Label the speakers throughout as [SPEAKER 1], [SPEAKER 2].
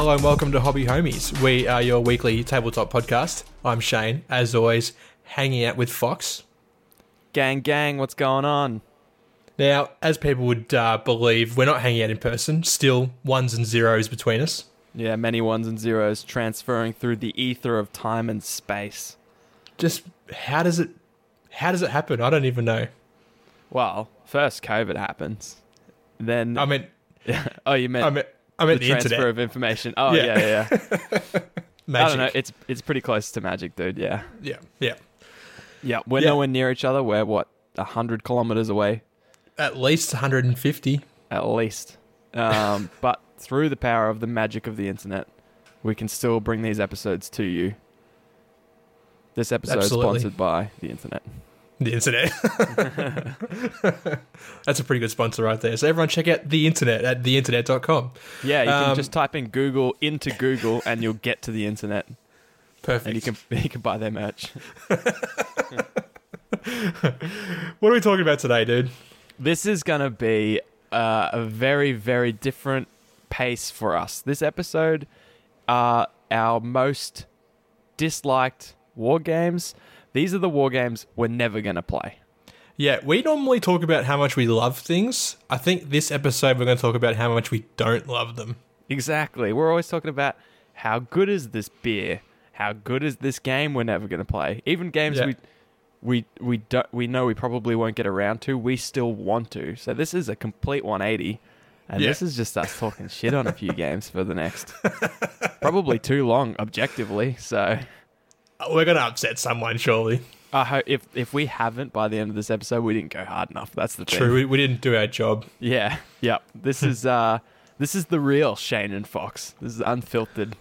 [SPEAKER 1] Hello and welcome to Hobby Homies. We are your weekly tabletop podcast. I'm Shane, as always, hanging out with Fox.
[SPEAKER 2] Gang, gang, what's going on?
[SPEAKER 1] Now, as people would uh, believe, we're not hanging out in person. Still ones and zeros between us.
[SPEAKER 2] Yeah, many ones and zeros transferring through the ether of time and space.
[SPEAKER 1] Just how does it? How does it happen? I don't even know.
[SPEAKER 2] Well, first COVID happens, then
[SPEAKER 1] I mean,
[SPEAKER 2] oh, you meant
[SPEAKER 1] I mean, I mean,
[SPEAKER 2] the,
[SPEAKER 1] the,
[SPEAKER 2] transfer
[SPEAKER 1] internet.
[SPEAKER 2] of information. Oh
[SPEAKER 1] Yeah.
[SPEAKER 2] yeah, yeah. yeah. I don't know. It's it's pretty close to magic, dude. Yeah,
[SPEAKER 1] Yeah, yeah.
[SPEAKER 2] yeah. We're
[SPEAKER 1] Yeah.
[SPEAKER 2] nowhere near each other. We're what hundred kilometers away
[SPEAKER 1] At least 150.
[SPEAKER 2] at least. Um, but through the power of the magic of the internet, we can still bring these episodes to you. This episode is sponsored by the internet.
[SPEAKER 1] The internet. That's a pretty good sponsor right there. So everyone check out the internet at theinternet.com.
[SPEAKER 2] Yeah, you
[SPEAKER 1] Um,
[SPEAKER 2] can just type in Google into Google and you'll get to the internet,
[SPEAKER 1] Perfect.
[SPEAKER 2] and you can you can buy their merch.
[SPEAKER 1] what are we talking about today, dude?
[SPEAKER 2] This is gonna be uh, a very very different pace for us. This episode are our most disliked war games. These are the war games we're never gonna play.
[SPEAKER 1] Yeah, we normally talk about how much we love things. I think this episode we're going to talk about how much we don't love them.
[SPEAKER 2] Exactly. We're always talking about how good is this beer? How good is this game we're never going to play? Even games
[SPEAKER 1] Yeah.
[SPEAKER 2] we we we don't we know we probably won't get around to, we still want to. So this is a complete 180. And
[SPEAKER 1] Yeah.
[SPEAKER 2] this is just us talking shit on a few games for the next probably too long objectively. So
[SPEAKER 1] We're going to upset someone, surely.
[SPEAKER 2] I hope if if we haven't by the end of this episode, we didn't go hard enough. That's the thing.
[SPEAKER 1] True, we, we didn't do our job.
[SPEAKER 2] Yeah. Yep. This is uh this is the real Shane and Fox. This is unfiltered.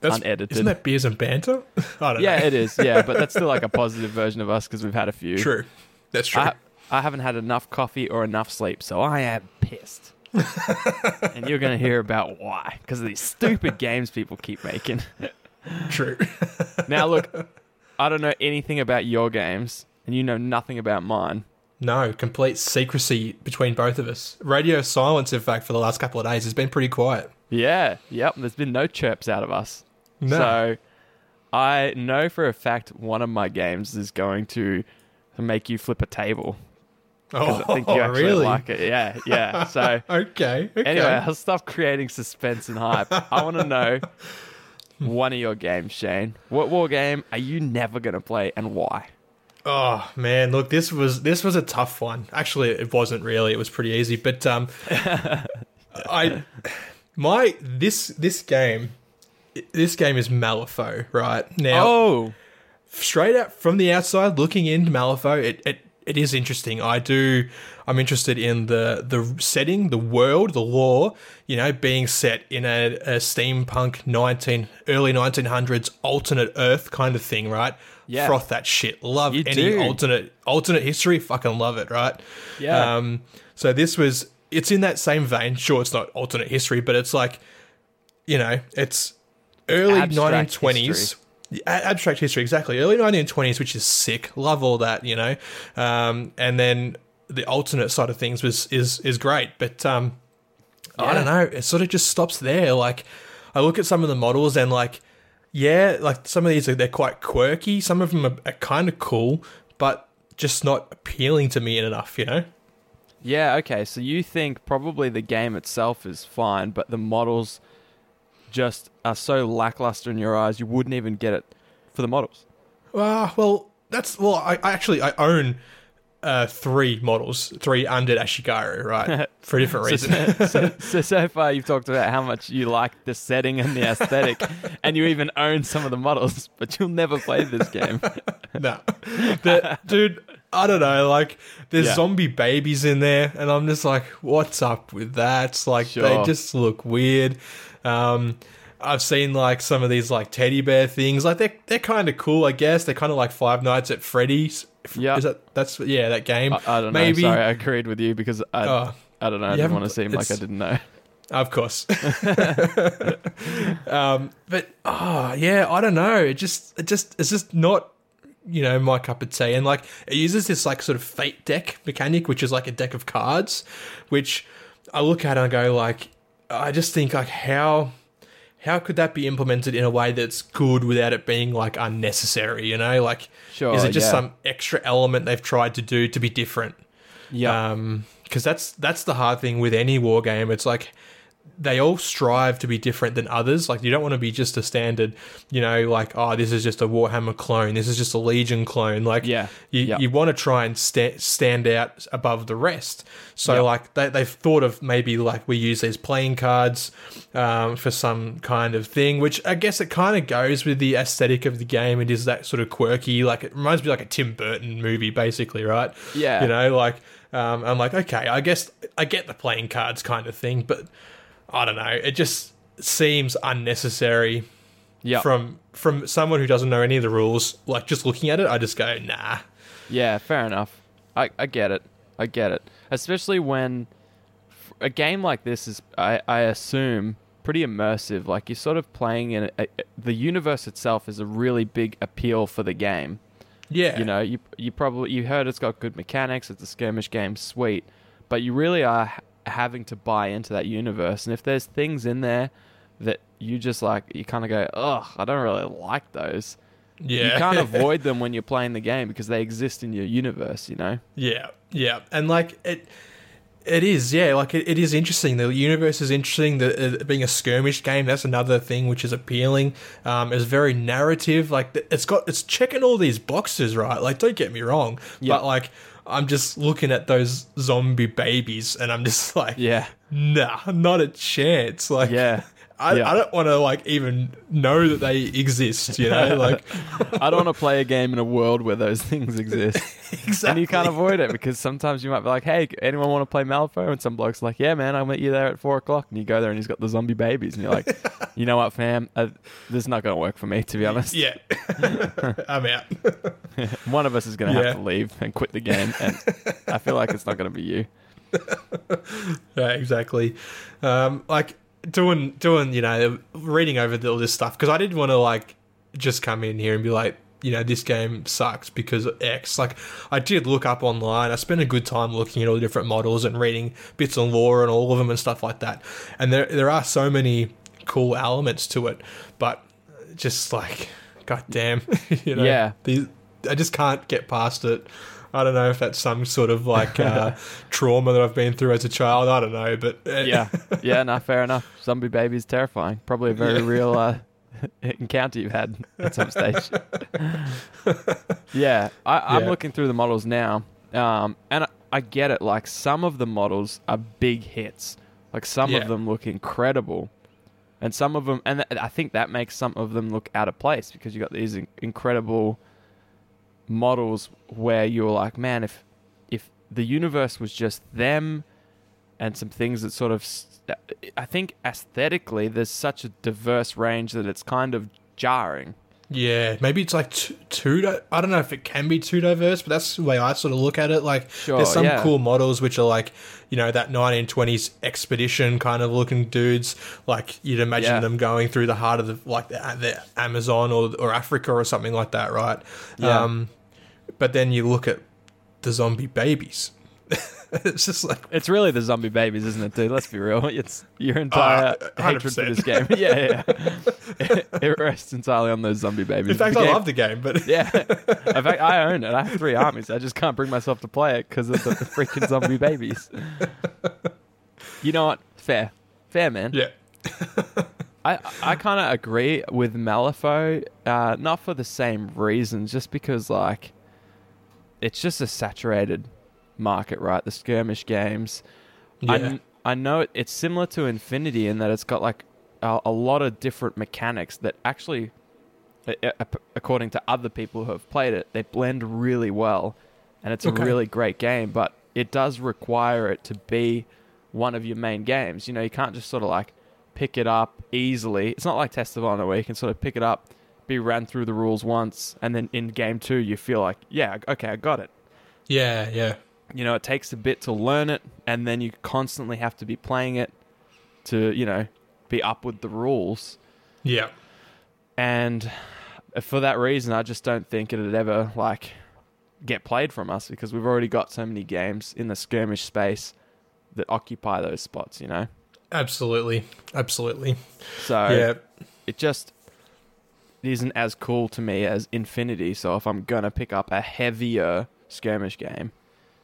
[SPEAKER 1] That's,
[SPEAKER 2] Unedited.
[SPEAKER 1] Isn't that beers and banter? I don't know.
[SPEAKER 2] Yeah,
[SPEAKER 1] know.
[SPEAKER 2] it is. Yeah, but that's still like a positive version of us because we've had a few.
[SPEAKER 1] True. That's true.
[SPEAKER 2] I, I haven't had enough coffee or enough sleep, so I am pissed. and you're going to hear about why because of these stupid games people keep making.
[SPEAKER 1] True.
[SPEAKER 2] now, look, I don't know anything about your games, and you know nothing about mine.
[SPEAKER 1] no, complete secrecy between both of us. Radio silence, in fact, for the last couple of days has been pretty quiet.
[SPEAKER 2] Yeah, yep. There's been no chirps out of us.
[SPEAKER 1] No.
[SPEAKER 2] So I know for a fact one of my games is going to make you flip a table.
[SPEAKER 1] oh,
[SPEAKER 2] I think you oh, actually
[SPEAKER 1] really?
[SPEAKER 2] like it. Yeah, yeah. So
[SPEAKER 1] Okay. Okay.
[SPEAKER 2] anyway, I'll stop creating suspense and hype. I want to know one of your games, Shane. What war game are you never going to play and why?
[SPEAKER 1] Oh man, look, this was this was a tough one. Actually, it wasn't really. It was pretty easy. But um, I my this this game this game is Malifaux, right now.
[SPEAKER 2] Oh,
[SPEAKER 1] straight out from the outside looking into Malifaux, it, it it is interesting. I do. I'm interested in the the setting, the world, the lore. You know, being set in a, a steampunk 19 early 1900s alternate Earth kind of thing, right?
[SPEAKER 2] Yeah.
[SPEAKER 1] Froth that shit. Love
[SPEAKER 2] You
[SPEAKER 1] any
[SPEAKER 2] do.
[SPEAKER 1] alternate alternate history. Fucking love it, right?
[SPEAKER 2] Yeah.
[SPEAKER 1] Um. So this was. It's in that same vein. Sure, it's not alternate history, but it's like, you know, it's early
[SPEAKER 2] Abstract
[SPEAKER 1] 1920s.
[SPEAKER 2] history.
[SPEAKER 1] Abstract history exactly. Early 1920s which is sick. Love all that you know. Um, and then the alternate side of things was is is great. But um, i don't know. It sort of just stops there. Like i look at some of the models and like yeah like some of these are they're quite quirky. Some of them are, are kind of cool but just not appealing to me enough you know?
[SPEAKER 2] Yeah. Okay, so you think probably the game itself is fine, but the models just are so lackluster in your eyes, you wouldn't even get it for the models.
[SPEAKER 1] Ah, well, that's well. I, I actually I own uh, three models, three undead Ashigaru, right, for a different reason.
[SPEAKER 2] So, so, so, so far, you've talked about how much you like the setting and the aesthetic, and you even own some of the models, but you'll never play this game.
[SPEAKER 1] no, The- dude, I don't know. Like, there's
[SPEAKER 2] Yeah.
[SPEAKER 1] zombie babies in there, and I'm just like, what's up with that? It's like they just look weird. Um, I've seen like some of these like teddy bear things. Like they're they're kind of cool, I guess. They're kind of like Five Nights at Freddy's.
[SPEAKER 2] Yeah.
[SPEAKER 1] is that that's yeah that game?
[SPEAKER 2] I, I don't know. Sorry, I agreed with you because I,
[SPEAKER 1] Oh.
[SPEAKER 2] I don't know. I didn't want to seem like I didn't know.
[SPEAKER 1] Of course. um, but oh yeah, I don't know. It just it just it's just not you know my cup of tea. And like it uses this like sort of fate deck mechanic, which is like a deck of cards, which I look at and I go like I just think like how how could that be implemented in a way that's good without it being like unnecessary? You know, like
[SPEAKER 2] Sure,
[SPEAKER 1] is it just
[SPEAKER 2] yeah.
[SPEAKER 1] some extra element they've tried to do to be different?
[SPEAKER 2] Yeah.
[SPEAKER 1] Um, because that's that's the hard thing with any war game. It's like they all strive to be different than others. Like you don't want to be just a standard, you know, like oh, this is just a Warhammer clone. This is just a Legion clone. Like
[SPEAKER 2] Yeah.
[SPEAKER 1] you
[SPEAKER 2] Yeah.
[SPEAKER 1] you want to try and sta- stand out above the rest. So
[SPEAKER 2] Yeah.
[SPEAKER 1] like they they've thought of maybe like we use these playing cards um, for some kind of thing, which I guess it kind of goes with the aesthetic of the game. It is that sort of quirky, like it reminds me like a Tim Burton movie, basically, right?
[SPEAKER 2] Yeah.
[SPEAKER 1] you know, like um, I'm like, okay, I guess I get the playing cards kind of thing, but I don't know, it just seems unnecessary
[SPEAKER 2] yeah.
[SPEAKER 1] from from someone who doesn't know any of the rules. Like just looking at it, I just go, nah.
[SPEAKER 2] Yeah, fair enough. I, I get it. I get it. Especially when a game like this is, I, I assume, pretty immersive. Like you're sort of playing in a, a, the universe itself is a really big appeal for the game.
[SPEAKER 1] Yeah,
[SPEAKER 2] You know, you you probably you heard it's got good mechanics. It's a skirmish game, sweet, but you really are having to buy into that universe. And if there's things in there that you just like, you kind of go, ugh, I don't really like those.
[SPEAKER 1] yeah,
[SPEAKER 2] You can't avoid them when you're playing the game because they exist in your universe. You know.
[SPEAKER 1] Yeah, yeah, and like it, it is. Yeah, like it, it is interesting. The universe is interesting. The uh, being a skirmish game, that's another thing which is appealing. Um, it's very narrative. Like it's got it's checking all these boxes, right? Like don't get me wrong,
[SPEAKER 2] Yeah.
[SPEAKER 1] but like I'm just looking at those zombie babies, and I'm just like,
[SPEAKER 2] Yeah.
[SPEAKER 1] nah, not a chance. Like,
[SPEAKER 2] Yeah.
[SPEAKER 1] I,
[SPEAKER 2] Yeah.
[SPEAKER 1] I don't want to like even know that they exist. You know, like
[SPEAKER 2] I don't want to play a game in a world where those things exist.
[SPEAKER 1] exactly.
[SPEAKER 2] And you can't avoid it because sometimes you might be like, hey, anyone want to play Malifaux? And some bloke's like, yeah, man, I met you there at four o'clock. And you go there and he's got the zombie babies. And you're like, you know what, fam? Uh, this is not going to work for me, to be honest.
[SPEAKER 1] Yeah, I'm out.
[SPEAKER 2] One of us is going to
[SPEAKER 1] Yeah.
[SPEAKER 2] have to leave and quit the game. And I feel like it's not going to be you.
[SPEAKER 1] Yeah, exactly. Um, like doing doing you know reading over all this stuff because I didn't want to like just come in here and be like you know this game sucks because of X. Like I did look up online. I spent a good time looking at all the different models and reading bits on lore and all of them and stuff like that. And there there are so many cool elements to it, but just like god damn, you know,
[SPEAKER 2] Yeah.
[SPEAKER 1] these, I just can't get past it. I don't know if that's some sort of like uh, trauma that I've been through as a child. I don't know, but uh,
[SPEAKER 2] Yeah. Yeah, no, fair enough. Zombie baby is terrifying. Probably a very
[SPEAKER 1] Yeah.
[SPEAKER 2] real uh, encounter you've had at some stage. yeah, I, I'm
[SPEAKER 1] Yeah.
[SPEAKER 2] looking through the models now, um, and I, I get it. Like some of the models are big hits. Like some
[SPEAKER 1] Yeah.
[SPEAKER 2] of them look incredible, and some of them, and th- I think that makes some of them look out of place because you've got these in- incredible models where you're like, man, if if the universe was just them and some things that sort of I think aesthetically there's such a diverse range that it's kind of jarring.
[SPEAKER 1] yeah, maybe it's like too, too. I don't know if it can be too diverse, but that's the way I sort of look at it. Like,
[SPEAKER 2] Sure,
[SPEAKER 1] there's some
[SPEAKER 2] yeah.
[SPEAKER 1] cool models which are like, you know, that 1920s expedition kind of looking dudes. Like you'd imagine
[SPEAKER 2] Yeah.
[SPEAKER 1] them going through the heart of the like the, the Amazon or or Africa or something like that, right?
[SPEAKER 2] Yeah.
[SPEAKER 1] Um, but then you look at the zombie babies. it's just like
[SPEAKER 2] It's really the zombie babies, isn't it, dude? Let's be real. It's your entire
[SPEAKER 1] Uh,
[SPEAKER 2] hatred for this game. yeah, yeah. it rests entirely on those zombie babies.
[SPEAKER 1] In fact,
[SPEAKER 2] The
[SPEAKER 1] I
[SPEAKER 2] game-
[SPEAKER 1] love the game, but
[SPEAKER 2] Yeah. In fact, I own it. I have three armies. I just can't bring myself to play it because of the, the freaking zombie babies. You know what? Fair. Fair, man.
[SPEAKER 1] yeah,
[SPEAKER 2] I, I kind of agree with Malifaux, uh, not for the same reasons, just because, like, it's just a saturated market, right? The skirmish games. I,
[SPEAKER 1] yeah,
[SPEAKER 2] kn- I know it's similar to Infinity in that it's got, like, a, a lot of different mechanics that actually, a- a- according to other people who have played it, they blend really well. And it's
[SPEAKER 1] Okay.
[SPEAKER 2] a really great game, but it does require it to be one of your main games. You know, you can't just sort of like pick it up easily. It's not like Test of Honor where you can sort of pick it up, be ran through the rules once, and then in game two you feel like, yeah, okay, I got it.
[SPEAKER 1] yeah, yeah.
[SPEAKER 2] You know, it takes a bit to learn it, and then you constantly have to be playing it to, you know, be up with the rules.
[SPEAKER 1] Yeah.
[SPEAKER 2] And for that reason, I just don't think it'd ever like get played from us because we've already got so many games in the skirmish space that occupy those spots. You know?
[SPEAKER 1] Absolutely, absolutely.
[SPEAKER 2] So
[SPEAKER 1] yeah,
[SPEAKER 2] it just isn't as cool to me as Infinity. So if I'm gonna pick up a heavier skirmish game,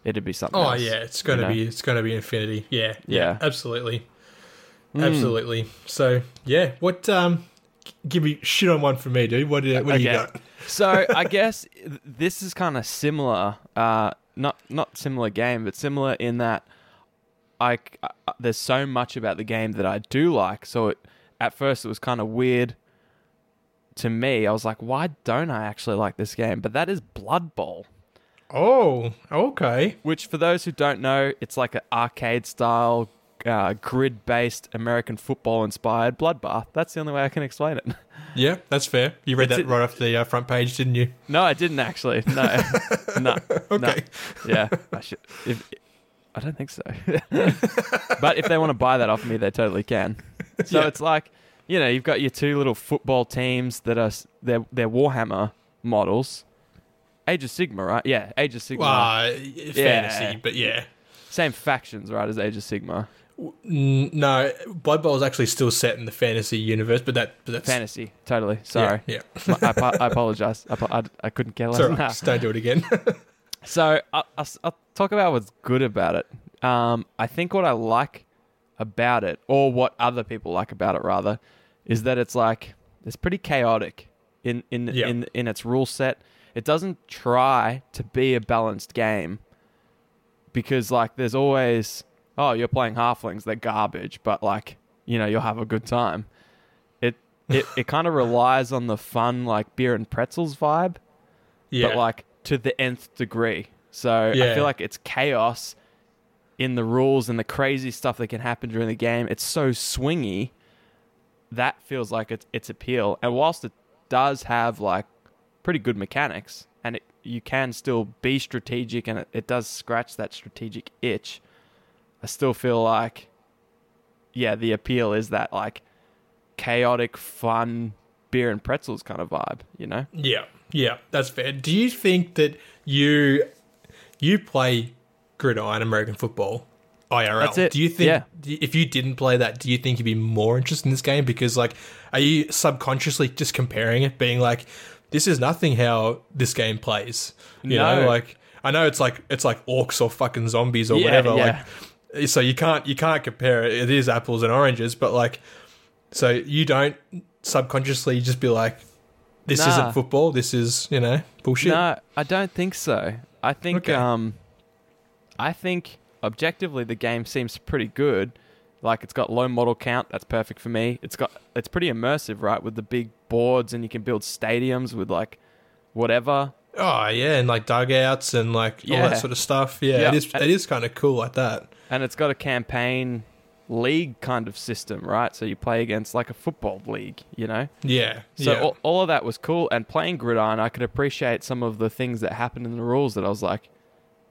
[SPEAKER 2] it'd be something.
[SPEAKER 1] Oh
[SPEAKER 2] else,
[SPEAKER 1] yeah, it's gonna
[SPEAKER 2] you know?
[SPEAKER 1] be it's gonna be Infinity. Yeah,
[SPEAKER 2] Yeah.
[SPEAKER 1] absolutely,
[SPEAKER 2] Mm.
[SPEAKER 1] absolutely. So yeah, what um, give me shit on one for me, dude. What do, what do you
[SPEAKER 2] Okay.
[SPEAKER 1] got?
[SPEAKER 2] so I guess this is kind of similar. Uh, not not similar game, but similar in that I, c- uh, there's so much about the game that I do like. So it, at first it was kind of weird to me. I was like, why don't I actually like this game? But that is Blood Bowl.
[SPEAKER 1] Oh, okay.
[SPEAKER 2] which for those who don't know, it's like an arcade style, uh, grid based American football inspired bloodbath. That's the only way I can explain it.
[SPEAKER 1] Yeah, that's fair. You read
[SPEAKER 2] It's
[SPEAKER 1] that
[SPEAKER 2] it-
[SPEAKER 1] right off the uh, front page, didn't you?
[SPEAKER 2] no, I didn't actually. No, no,
[SPEAKER 1] Okay.
[SPEAKER 2] no. Yeah, I should. If, I don't think so. but if they want to buy that off me, they totally can. So
[SPEAKER 1] Yeah.
[SPEAKER 2] it's like, you know, you've got your two little football teams that are they're, they're Warhammer models. Age of Sigmar, right? Yeah, Age of Sigmar.
[SPEAKER 1] Uh, fantasy, but yeah.
[SPEAKER 2] Same factions, right, as Age of
[SPEAKER 1] Sigmar. No, Blood Bowl is actually still set in the fantasy universe, but that but that's
[SPEAKER 2] Fantasy, totally. Sorry.
[SPEAKER 1] Yeah,
[SPEAKER 2] I, apo- I apologize. I, I, I couldn't care less.
[SPEAKER 1] sorry, just don't do it again.
[SPEAKER 2] So I, I, will talk about what's good about it. Um, I think what I like about it, or what other people like about it, rather, is that it's like it's pretty chaotic in in
[SPEAKER 1] Yeah.
[SPEAKER 2] in in its rule set. It doesn't try to be a balanced game because like there's always oh you're playing halflings they're garbage but like you know you'll have a good time. It it it kind of relies on the fun like beer and pretzels vibe
[SPEAKER 1] yeah,
[SPEAKER 2] but like to the nth degree. So I feel like it's chaos in the rules and the crazy stuff that can happen during the game. It's so swingy. That feels like it's its appeal. And whilst it does have like pretty good mechanics and it, you can still be strategic and it, it does scratch that strategic itch, I still feel like yeah, the appeal is that like chaotic fun beer and pretzels kind of vibe, you know?
[SPEAKER 1] yeah, yeah, that's fair. Do you think that you you play gridiron American football IRL?
[SPEAKER 2] That's it.
[SPEAKER 1] Do you think
[SPEAKER 2] Yeah.
[SPEAKER 1] if you didn't play that, do you think you'd be more interested in this game? Because like, are you subconsciously just comparing it, being like, this is nothing how this game plays? You know, like I know it's like it's like orcs or fucking zombies or
[SPEAKER 2] Yeah,
[SPEAKER 1] whatever.
[SPEAKER 2] yeah.
[SPEAKER 1] Like, so you can't you can't compare it. It is apples and oranges, but like, so you don't subconsciously just be like, this
[SPEAKER 2] Nah.
[SPEAKER 1] isn't football. This is you know bullshit.
[SPEAKER 2] No, I don't think so. I think
[SPEAKER 1] Okay.
[SPEAKER 2] um I think objectively the game seems pretty good. Like it's got low model count, that's perfect for me. It's got it's pretty immersive, right, with the big boards and you can build stadiums with like whatever.
[SPEAKER 1] Oh yeah, and like dugouts and like all that sort of stuff. Yeah,
[SPEAKER 2] Yeah.
[SPEAKER 1] it is. It is kind of cool like that.
[SPEAKER 2] And it's got a campaign league kind of system, right? So you play against like a football league, you know?
[SPEAKER 1] Yeah.
[SPEAKER 2] So
[SPEAKER 1] yeah.
[SPEAKER 2] all, all of that was cool. And playing Gridiron, I could appreciate some of the things that happened in the rules that I was like,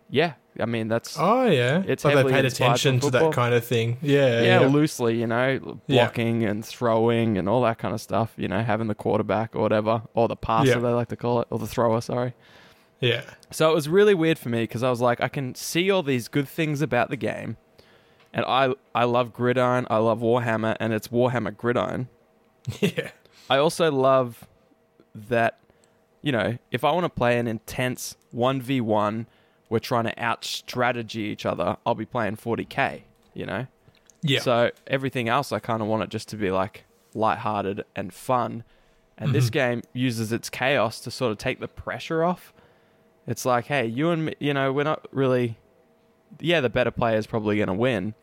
[SPEAKER 2] yeah, I mean, that's
[SPEAKER 1] oh yeah.
[SPEAKER 2] it's
[SPEAKER 1] like they paid attention to that kind of thing. Yeah.
[SPEAKER 2] yeah,
[SPEAKER 1] Yeah.
[SPEAKER 2] loosely, you know,
[SPEAKER 1] Yeah.
[SPEAKER 2] blocking and throwing and all that kind of stuff, you know, having the quarterback or whatever, or the passer,
[SPEAKER 1] Yeah.
[SPEAKER 2] they like to call it, or the thrower, sorry.
[SPEAKER 1] yeah.
[SPEAKER 2] So it was really weird for me because I was like, I can see all these good things about the game. And I, I love Gridiron, I love Warhammer, and it's Warhammer Gridiron.
[SPEAKER 1] Yeah.
[SPEAKER 2] I also love that, you know, if I want to play an intense 1v1, we're trying to out strategy each other, I'll be playing 40k, you know?
[SPEAKER 1] Yeah.
[SPEAKER 2] So everything else, I kind of want it just to be like lighthearted and fun. And this
[SPEAKER 1] Mhm.
[SPEAKER 2] game uses its chaos to sort of take the pressure off. It's like, hey, you and me, you know, we're not really, yeah, the better player is probably going to win,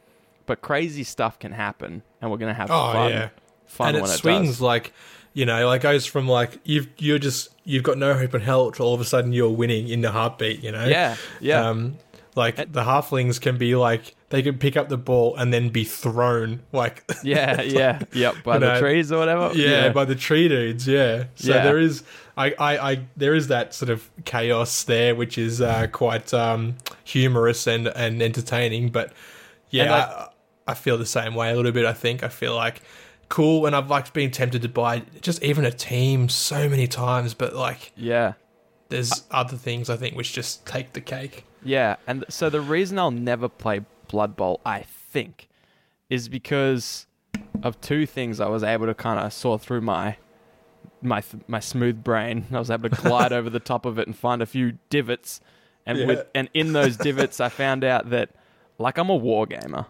[SPEAKER 2] but crazy stuff can happen, and we're going to have
[SPEAKER 1] oh
[SPEAKER 2] fun.
[SPEAKER 1] yeah.
[SPEAKER 2] Fun
[SPEAKER 1] and it
[SPEAKER 2] when it
[SPEAKER 1] swings
[SPEAKER 2] does.
[SPEAKER 1] like you know, like goes from like you've you're just you've got no hope in hell to all of a sudden you're winning in the heartbeat. You know.
[SPEAKER 2] Yeah, yeah.
[SPEAKER 1] Um, like
[SPEAKER 2] And-
[SPEAKER 1] the halflings can be like they can pick up the ball and then be thrown like
[SPEAKER 2] Yeah, yeah, yep. By the
[SPEAKER 1] know,
[SPEAKER 2] trees or whatever.
[SPEAKER 1] yeah, by the tree dudes yeah so
[SPEAKER 2] Yeah.
[SPEAKER 1] there is I, I i there is that sort of chaos there which is uh quite um humorous and and entertaining but yeah
[SPEAKER 2] And
[SPEAKER 1] I, I feel the same way a little bit i think i feel like cool and i've like been tempted to buy just even a team so many times but like
[SPEAKER 2] yeah,
[SPEAKER 1] there's other things i think which just take the cake
[SPEAKER 2] yeah. And so the reason I'll never play Blood Bowl, I think, is because of two things I was able to kind of saw through my my my smooth brain. I was able to glide over the top of it and find a few divots, and
[SPEAKER 1] Yeah.
[SPEAKER 2] with and in those divots, I found out that like I'm a war gamer.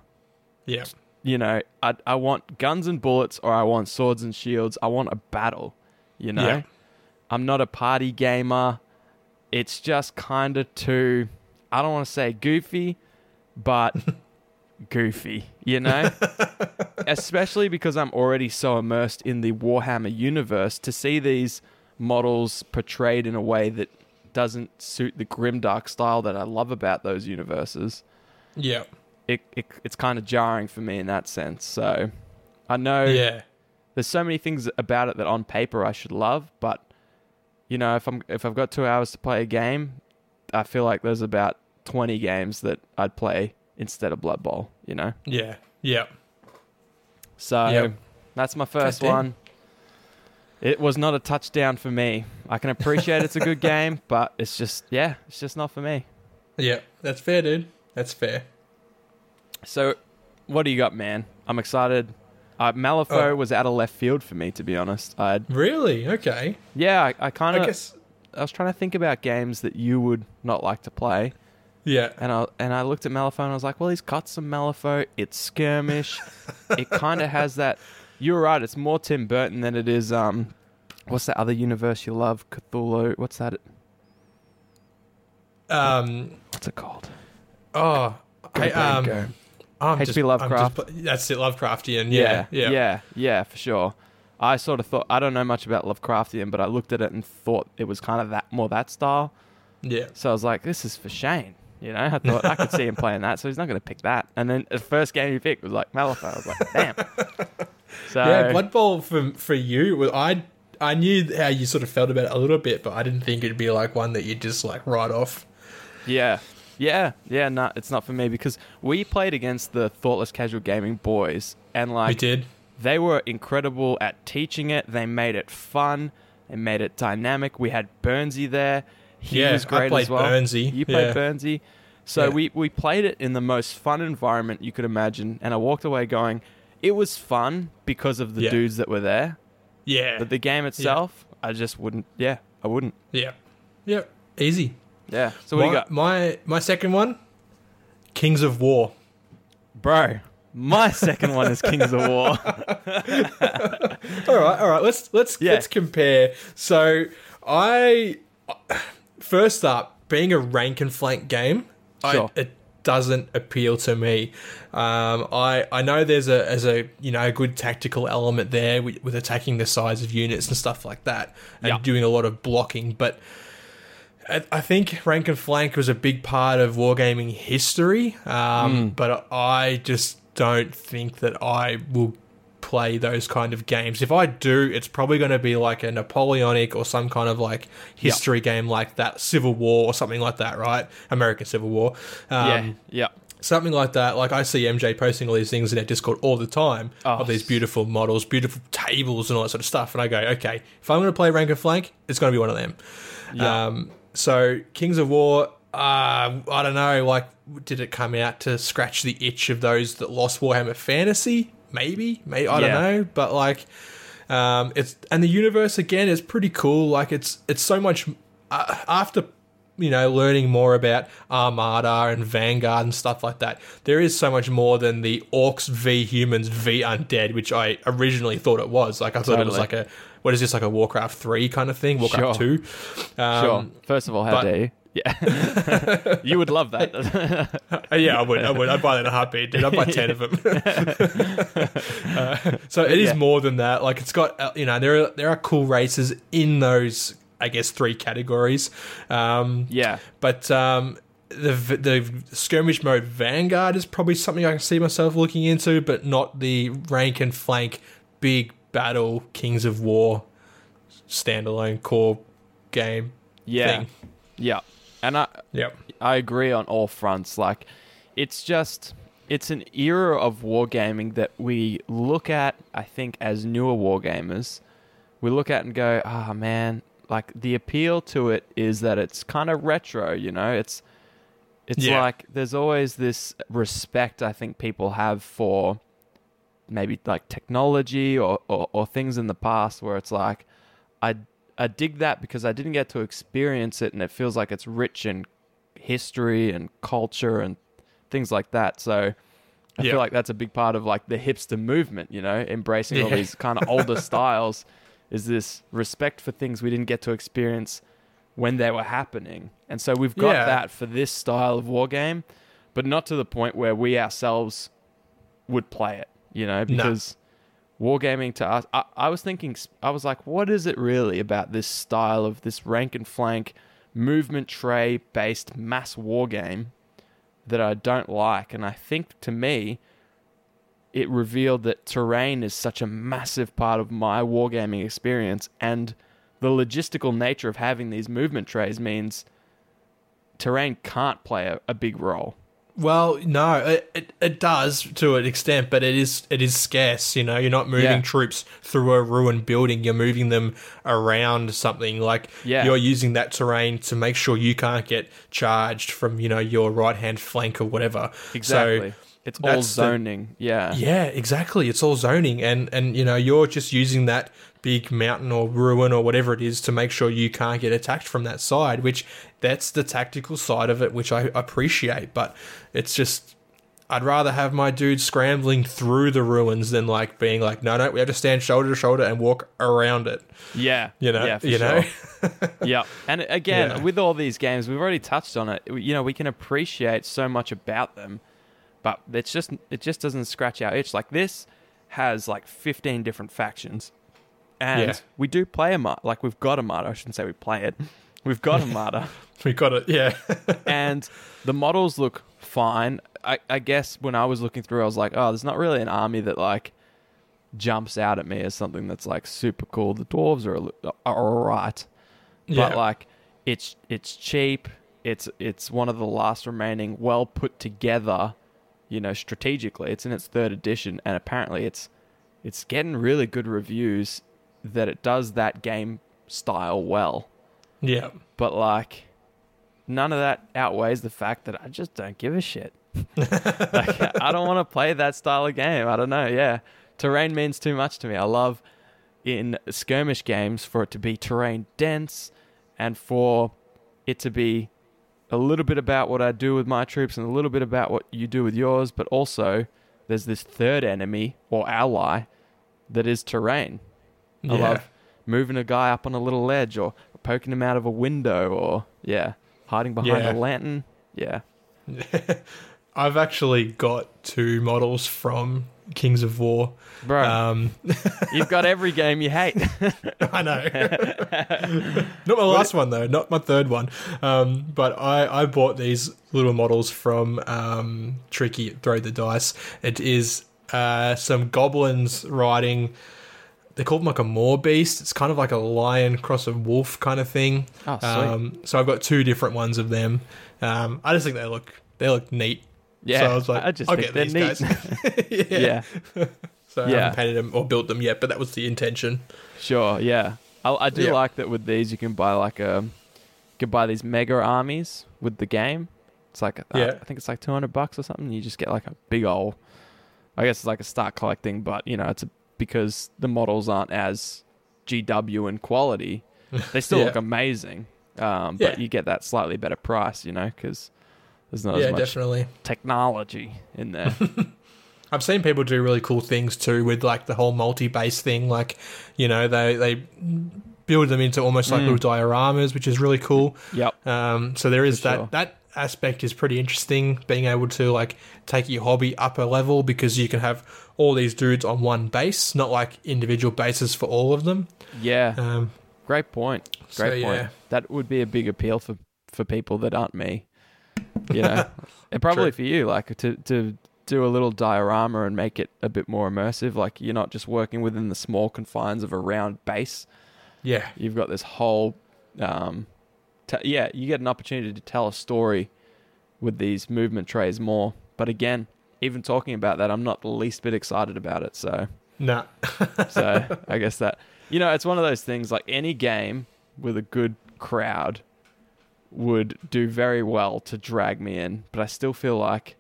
[SPEAKER 1] Yeah.
[SPEAKER 2] You know, I I want guns and bullets, or I want swords and shields. I want a battle. You know,
[SPEAKER 1] Yeah.
[SPEAKER 2] I'm not a party gamer. It's just kind of too. I don't want to say goofy, but goofy. You know, especially because I'm already so immersed in the Warhammer universe. To see these models portrayed in a way that doesn't suit the grimdark style that I love about those universes
[SPEAKER 1] Yeah.
[SPEAKER 2] It, it it's kind of jarring for me in that sense. So I know
[SPEAKER 1] Yeah.
[SPEAKER 2] there's so many things about it that on paper I should love, but you know, if I'm if I've got two hours to play a game, I feel like there's about twenty games that I'd play instead of Blood Bowl. You know,
[SPEAKER 1] Yeah. Yeah.
[SPEAKER 2] so
[SPEAKER 1] Yep.
[SPEAKER 2] that's my first
[SPEAKER 1] Goddamn.
[SPEAKER 2] one. It was not a touchdown for me. I can appreciate it's a good game, but it's just yeah, it's just not for me.
[SPEAKER 1] Yeah. That's fair, dude. That's fair.
[SPEAKER 2] So, what do you got, man? I'm excited. Uh, Malifaux
[SPEAKER 1] Oh.
[SPEAKER 2] was out of left field for me, to be honest. I
[SPEAKER 1] Really? Okay.
[SPEAKER 2] yeah, I, I kind
[SPEAKER 1] I
[SPEAKER 2] of
[SPEAKER 1] guess.
[SPEAKER 2] I was trying to think about games that you would not like to play,
[SPEAKER 1] Yeah.
[SPEAKER 2] and I and I looked at Malifaux and I was like, well, he's got some Malifaux. It's skirmish. it kind of has that. You're right. It's more Tim Burton than it is. Um, what's that other universe you love? Cthulhu. What's that?
[SPEAKER 1] Um.
[SPEAKER 2] What's it called?
[SPEAKER 1] Oh.
[SPEAKER 2] Go,
[SPEAKER 1] I, um. I'm
[SPEAKER 2] H.P. Lovecraft.
[SPEAKER 1] just that's it. Lovecraftian. Yeah. Yeah.
[SPEAKER 2] yeah, yeah, for sure. I sort of thought I don't know much about Lovecraftian, but I looked at it and thought it was kind of that more that style.
[SPEAKER 1] Yeah.
[SPEAKER 2] So I was like, this is for Shane. You know, I thought I could see him playing that, so he's not going to pick that. And then the first game he picked was like Malifaux. I was like, damn. So
[SPEAKER 1] Yeah, Blood Bowl for for you. I I knew how you sort of felt about it a little bit, but I didn't think it'd be like one that you'd just like write off.
[SPEAKER 2] yeah, yeah, yeah. No, it's not for me because we played against the Thoughtless Casual Gaming boys, and like we
[SPEAKER 1] did.
[SPEAKER 2] they were incredible at teaching it. They made it fun. They made it dynamic. We had Burnsy there. He
[SPEAKER 1] Yeah,
[SPEAKER 2] was
[SPEAKER 1] I
[SPEAKER 2] great
[SPEAKER 1] played
[SPEAKER 2] as well.
[SPEAKER 1] Burnsy,
[SPEAKER 2] You played
[SPEAKER 1] yeah.
[SPEAKER 2] Burnsy. So
[SPEAKER 1] Yeah.
[SPEAKER 2] we, we played it in the most fun environment you could imagine. And I walked away going, it was fun because of the
[SPEAKER 1] Yeah.
[SPEAKER 2] dudes that were there.
[SPEAKER 1] Yeah.
[SPEAKER 2] But the game itself, I just wouldn't. Yeah, I wouldn't.
[SPEAKER 1] yeah. Yeah. Easy.
[SPEAKER 2] Yeah. So what
[SPEAKER 1] my,
[SPEAKER 2] do you got?
[SPEAKER 1] My my second one, Kings of War.
[SPEAKER 2] Bro, my second one is Kings of War.
[SPEAKER 1] all right, all right. Let's let's
[SPEAKER 2] Yeah.
[SPEAKER 1] let's compare. So I first up, being a rank and flank game,
[SPEAKER 2] Sure.
[SPEAKER 1] I, it doesn't appeal to me. Um, I I know there's a as a you know a good tactical element there with, with attacking the size of units and stuff like that, and
[SPEAKER 2] Yeah.
[SPEAKER 1] doing a lot of blocking, but. I I think rank and flank was a big part of wargaming history, um, but I just don't think that I will play those kind of games. If I do, it's probably going to be like a Napoleonic or some kind of like history game like that, Civil War or something like that, right? American Civil War. Um,
[SPEAKER 2] yeah. Yeah.
[SPEAKER 1] Something like that. Like I see MJ posting all these things in our Discord all the time
[SPEAKER 2] Oh.
[SPEAKER 1] of these beautiful models, beautiful tables, and all that sort of stuff. And I go, okay, if I'm going to play rank and flank, it's going to be one of them.
[SPEAKER 2] Yeah.
[SPEAKER 1] Um, so Kings of War, uh, I don't know. Like, did it come out to scratch the itch of those that lost Warhammer Fantasy? Maybe, maybe I
[SPEAKER 2] Yeah.
[SPEAKER 1] don't know. But like, um, it's and the universe again is pretty cool. Like, it's it's so much uh, after you know learning more about Armada and Vanguard and stuff like that. There is so much more than the Orcs v Humans v Undead, which I originally thought it was. Like, I thought it was like a what is this like a Warcraft three kind of thing? Warcraft
[SPEAKER 2] Sure.
[SPEAKER 1] two. Um,
[SPEAKER 2] Sure. First of all, how
[SPEAKER 1] but-
[SPEAKER 2] dare you? Yeah. you would love that.
[SPEAKER 1] Yeah, I would. I would. I'd buy that in a heartbeat, dude. I'd buy ten of them. uh, so it is
[SPEAKER 2] Yeah.
[SPEAKER 1] more than that. Like it's got, uh, you know, there are there are cool races in those, I guess, three categories. Um,
[SPEAKER 2] yeah.
[SPEAKER 1] but um, the the skirmish mode Vanguard is probably something I can see myself looking into, but not the rank and flank big battle Kings of War standalone core game.
[SPEAKER 2] Yeah.
[SPEAKER 1] Thing.
[SPEAKER 2] Yeah. And I
[SPEAKER 1] Yep.
[SPEAKER 2] I agree on all fronts. Like it's just it's an era of wargaming that we look at, I think, as newer wargamers. We look at and go, ah man, like the appeal to it is that it's kind of retro, you know? It's it's
[SPEAKER 1] Yeah.
[SPEAKER 2] like there's always this respect I think people have for maybe like technology or, or, or things in the past where it's like I I dig that because I didn't get to experience it and it feels like it's rich in history and culture and things like that. So I
[SPEAKER 1] Yeah.
[SPEAKER 2] feel like that's a big part of like the hipster movement, you know, embracing all these kind of older styles is this respect for things we didn't get to experience when they were happening. And so we've got
[SPEAKER 1] Yeah.
[SPEAKER 2] that for this style of war game, but not to the point where we ourselves would play it, you know, because wargaming to us, I, I was thinking, I was like, what is it really about this style of this rank and flank movement tray based mass war game that I don't like? And I think to me, it revealed that terrain is such a massive part of my wargaming experience and the logistical nature of having these movement trays means terrain can't play a, a big role.
[SPEAKER 1] Well, no, it, it it does to an extent, but it is it is scarce. You know, you're not moving
[SPEAKER 2] Yeah.
[SPEAKER 1] troops through a ruined building. You're moving them around something. Like
[SPEAKER 2] Yeah.
[SPEAKER 1] you're using that terrain to make sure you can't get charged from you know your right hand flank or whatever.
[SPEAKER 2] Exactly.
[SPEAKER 1] So,
[SPEAKER 2] it's all
[SPEAKER 1] that's the-
[SPEAKER 2] zoning. yeah.
[SPEAKER 1] yeah, exactly. It's all zoning, and and you know you're just using that big mountain or ruin or whatever it is to make sure you can't get attacked from that side. Which that's the tactical side of it, which I appreciate. But it's just I'd rather have my dude scrambling through the ruins than like being like, no, no, we have to stand shoulder to shoulder and walk around it.
[SPEAKER 2] Yeah.
[SPEAKER 1] You know,
[SPEAKER 2] yeah,
[SPEAKER 1] you
[SPEAKER 2] sure.
[SPEAKER 1] know.
[SPEAKER 2] yeah. And again,
[SPEAKER 1] Yeah.
[SPEAKER 2] with all these games, we've already touched on it. You know, we can appreciate so much about them, but it's just it just doesn't scratch our itch. Like this has like 15 different factions. And
[SPEAKER 1] Yeah.
[SPEAKER 2] we do play Armada. Like we've got Armada. I shouldn't say we play it. We've got a martyr.
[SPEAKER 1] we got it. Yeah,
[SPEAKER 2] and the models look fine. I, I guess when I was looking through, I was like, oh, there's not really an army that like jumps out at me as something that's like super cool. The dwarves are are all right,
[SPEAKER 1] yeah,
[SPEAKER 2] but like it's it's cheap. It's it's one of the last remaining well put together, you know, strategically. It's in its third edition, and apparently it's it's getting really good reviews that it does that game style well
[SPEAKER 1] yeah,
[SPEAKER 2] but like none of that outweighs the fact that I just don't give a shit. like, I don't want to play that style of game. I don't know. Yeah, terrain means too much to me. I love in skirmish games for it to be terrain dense and for it to be a little bit about what I do with my troops and a little bit about what you do with yours, but also there's this third enemy or ally that is terrain. I love moving a guy up on a little ledge or poking him out of a window or yeah, hiding behind
[SPEAKER 1] Yeah.
[SPEAKER 2] a lantern. Yeah.
[SPEAKER 1] I've actually got two models from Kings of War.
[SPEAKER 2] Bro,
[SPEAKER 1] Um,
[SPEAKER 2] you've got every game you hate.
[SPEAKER 1] I know. not my last one though, not my third one. Um, but I, I bought these little models from um, Tricky Throw the Dice. It is uh, some goblins riding. They call them like a moor beast. It's kind of like a lion cross a wolf kind of thing.
[SPEAKER 2] Oh, sweet.
[SPEAKER 1] Um, so I've got two different ones of them. Um, I just think they look they look neat.
[SPEAKER 2] Yeah.
[SPEAKER 1] so I was like,
[SPEAKER 2] I just
[SPEAKER 1] I'll
[SPEAKER 2] think
[SPEAKER 1] get these
[SPEAKER 2] neat.
[SPEAKER 1] guys. yeah.
[SPEAKER 2] yeah.
[SPEAKER 1] So I
[SPEAKER 2] Yeah.
[SPEAKER 1] haven't painted them or built them yet, but that was the intention.
[SPEAKER 2] Sure, yeah. I, I do
[SPEAKER 1] Yeah.
[SPEAKER 2] like that with these you can buy like a you can buy these mega armies with the game. It's like uh,
[SPEAKER 1] Yeah.
[SPEAKER 2] I think it's like 200 bucks or something. You just get like a big old I guess it's like a start collecting, but you know, it's a, because the models aren't as GW in quality. They still
[SPEAKER 1] Yeah.
[SPEAKER 2] look amazing. Um, but you get that slightly better price, you know, cuz there's not
[SPEAKER 1] yeah,
[SPEAKER 2] as much
[SPEAKER 1] definitely.
[SPEAKER 2] technology in there.
[SPEAKER 1] I've seen people do really cool things too with like the whole multi-base thing. Like, you know, they they build them into almost like
[SPEAKER 2] Mm.
[SPEAKER 1] little dioramas, which is really cool.
[SPEAKER 2] yep.
[SPEAKER 1] Um, so there is
[SPEAKER 2] For
[SPEAKER 1] that
[SPEAKER 2] sure.
[SPEAKER 1] that aspect is pretty interesting. Being able to like take your hobby up a level because you can have all these dudes on one base, not like individual bases for all of them.
[SPEAKER 2] Yeah.
[SPEAKER 1] Um,
[SPEAKER 2] Great point.
[SPEAKER 1] So,
[SPEAKER 2] Great point.
[SPEAKER 1] yeah.
[SPEAKER 2] That would be a big appeal for for people that aren't me. You know, and probably
[SPEAKER 1] True.
[SPEAKER 2] for you, like to to do a little diorama and make it a bit more immersive. Like you're not just working within the small confines of a round base.
[SPEAKER 1] yeah,
[SPEAKER 2] You've got this whole, um, t- yeah, you get an opportunity to tell a story with these movement trays more. But again, even talking about that, I'm not the least bit excited about it. So.
[SPEAKER 1] nah,
[SPEAKER 2] So I guess that you know it's one of those things like any game with a good crowd would do very well to drag me in, but I still feel like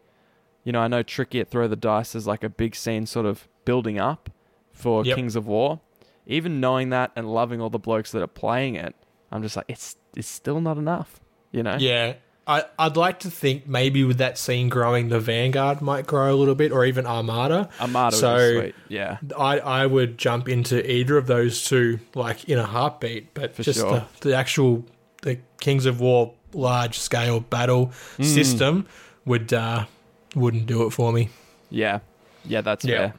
[SPEAKER 2] You know, I know Tricky at Throw the Dice is like a big scene sort of building up for
[SPEAKER 1] Yep.
[SPEAKER 2] Kings of War. Even knowing that and loving all the blokes that are playing it, I'm just like, it's it's still not enough. You know?
[SPEAKER 1] Yeah. I, I'd like to think maybe with that scene growing, the Vanguard might grow a little bit, or even Armada.
[SPEAKER 2] Armada
[SPEAKER 1] So-
[SPEAKER 2] would be sweet. Yeah.
[SPEAKER 1] I, I would jump into either of those two, like in a heartbeat. But
[SPEAKER 2] For
[SPEAKER 1] just
[SPEAKER 2] sure.
[SPEAKER 1] the, the actual the Kings of War large scale battle
[SPEAKER 2] Mm.
[SPEAKER 1] system would uh, wouldn't do it for me.
[SPEAKER 2] Yeah. Yeah, that's
[SPEAKER 1] Yeah.
[SPEAKER 2] fair.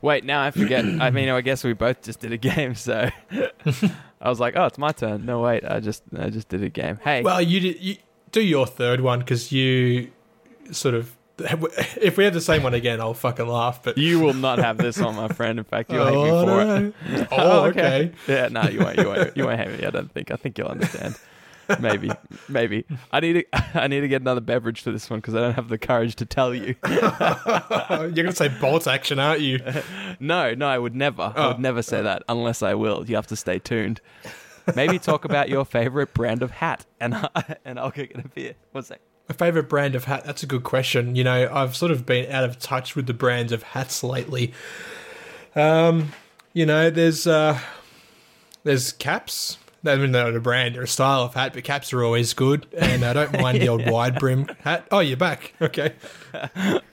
[SPEAKER 2] Wait, now I forget. I mean, I guess we both just did a game, so I was like, "Oh, it's my turn." No, wait, I just I just did a game. Hey,
[SPEAKER 1] Well, you did you do your third one because you sort of. If we have the same one again, I'll fucking laugh. But
[SPEAKER 2] you will not have this one, my friend. In fact, you'll hate me
[SPEAKER 1] Oh,
[SPEAKER 2] for it.
[SPEAKER 1] Oh, okay.
[SPEAKER 2] Yeah, no, you won't. You won't. You won't hate me. I don't think. I think you'll understand. Maybe, maybe. I need to. I need to get another beverage for this one because I don't have the courage to tell you.
[SPEAKER 1] You're gonna say bolt action, aren't you?
[SPEAKER 2] No, no, I would never. I
[SPEAKER 1] Oh.
[SPEAKER 2] would never say that unless I will. You have to stay tuned. Maybe talk about your favorite brand of hat, and I, and I'll go get a beer. One sec.
[SPEAKER 1] My favorite brand of hat? That's a good question. You know, I've sort of been out of touch with the brands of hats lately. Um, you know, there's uh, there's caps. I mean, they're not a brand or a style of hat, but caps are always good, and I don't mind the old wide brim hat. Oh, you're back. Okay,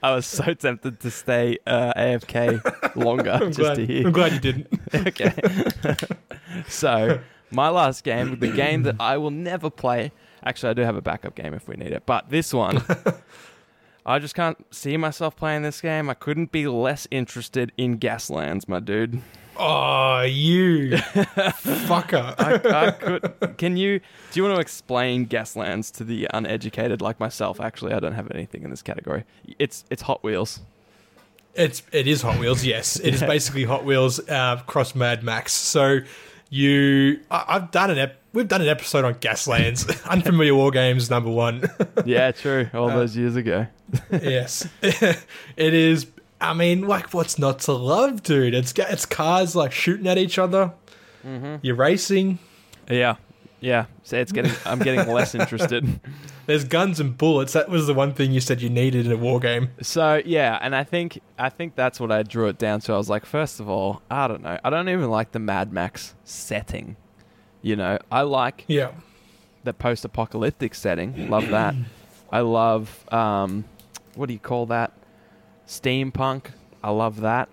[SPEAKER 2] I was so tempted to stay uh, AFK longer just
[SPEAKER 1] glad.
[SPEAKER 2] to hear.
[SPEAKER 1] I'm glad you didn't.
[SPEAKER 2] okay. so, my last game, the game that I will never play. Actually, I do have a backup game if we need it, but this one, I just can't see myself playing this game. I couldn't be less interested in Gaslands, my dude.
[SPEAKER 1] Oh, you fucker.
[SPEAKER 2] I, I could. Can you? Do you want to explain Gaslands to the uneducated like myself? Actually, I don't have anything in this category. It's it's Hot Wheels.
[SPEAKER 1] It's it is Hot Wheels. Yes, it is
[SPEAKER 2] Yeah.
[SPEAKER 1] basically Hot Wheels uh, cross Mad Max. So you, I, I've done an ep- we've done an episode on Gaslands, unfamiliar war games number one.
[SPEAKER 2] Yeah, true. All
[SPEAKER 1] Uh,
[SPEAKER 2] those years ago.
[SPEAKER 1] yes, it is. I mean, like, what's not to love, dude? It's it's cars like shooting at each other.
[SPEAKER 2] Mm-hmm.
[SPEAKER 1] You're racing.
[SPEAKER 2] Yeah, yeah. So it's getting. I'm getting less interested.
[SPEAKER 1] There's guns and bullets. That was the one thing you said you needed in a war game.
[SPEAKER 2] So yeah, and I think I think that's what I drew it down to. I was like, first of all, I don't know. I don't even like the Mad Max setting. You know, I like
[SPEAKER 1] Yeah,
[SPEAKER 2] the post-apocalyptic setting. Love that. I love um, what do you call that? Steampunk. I love that.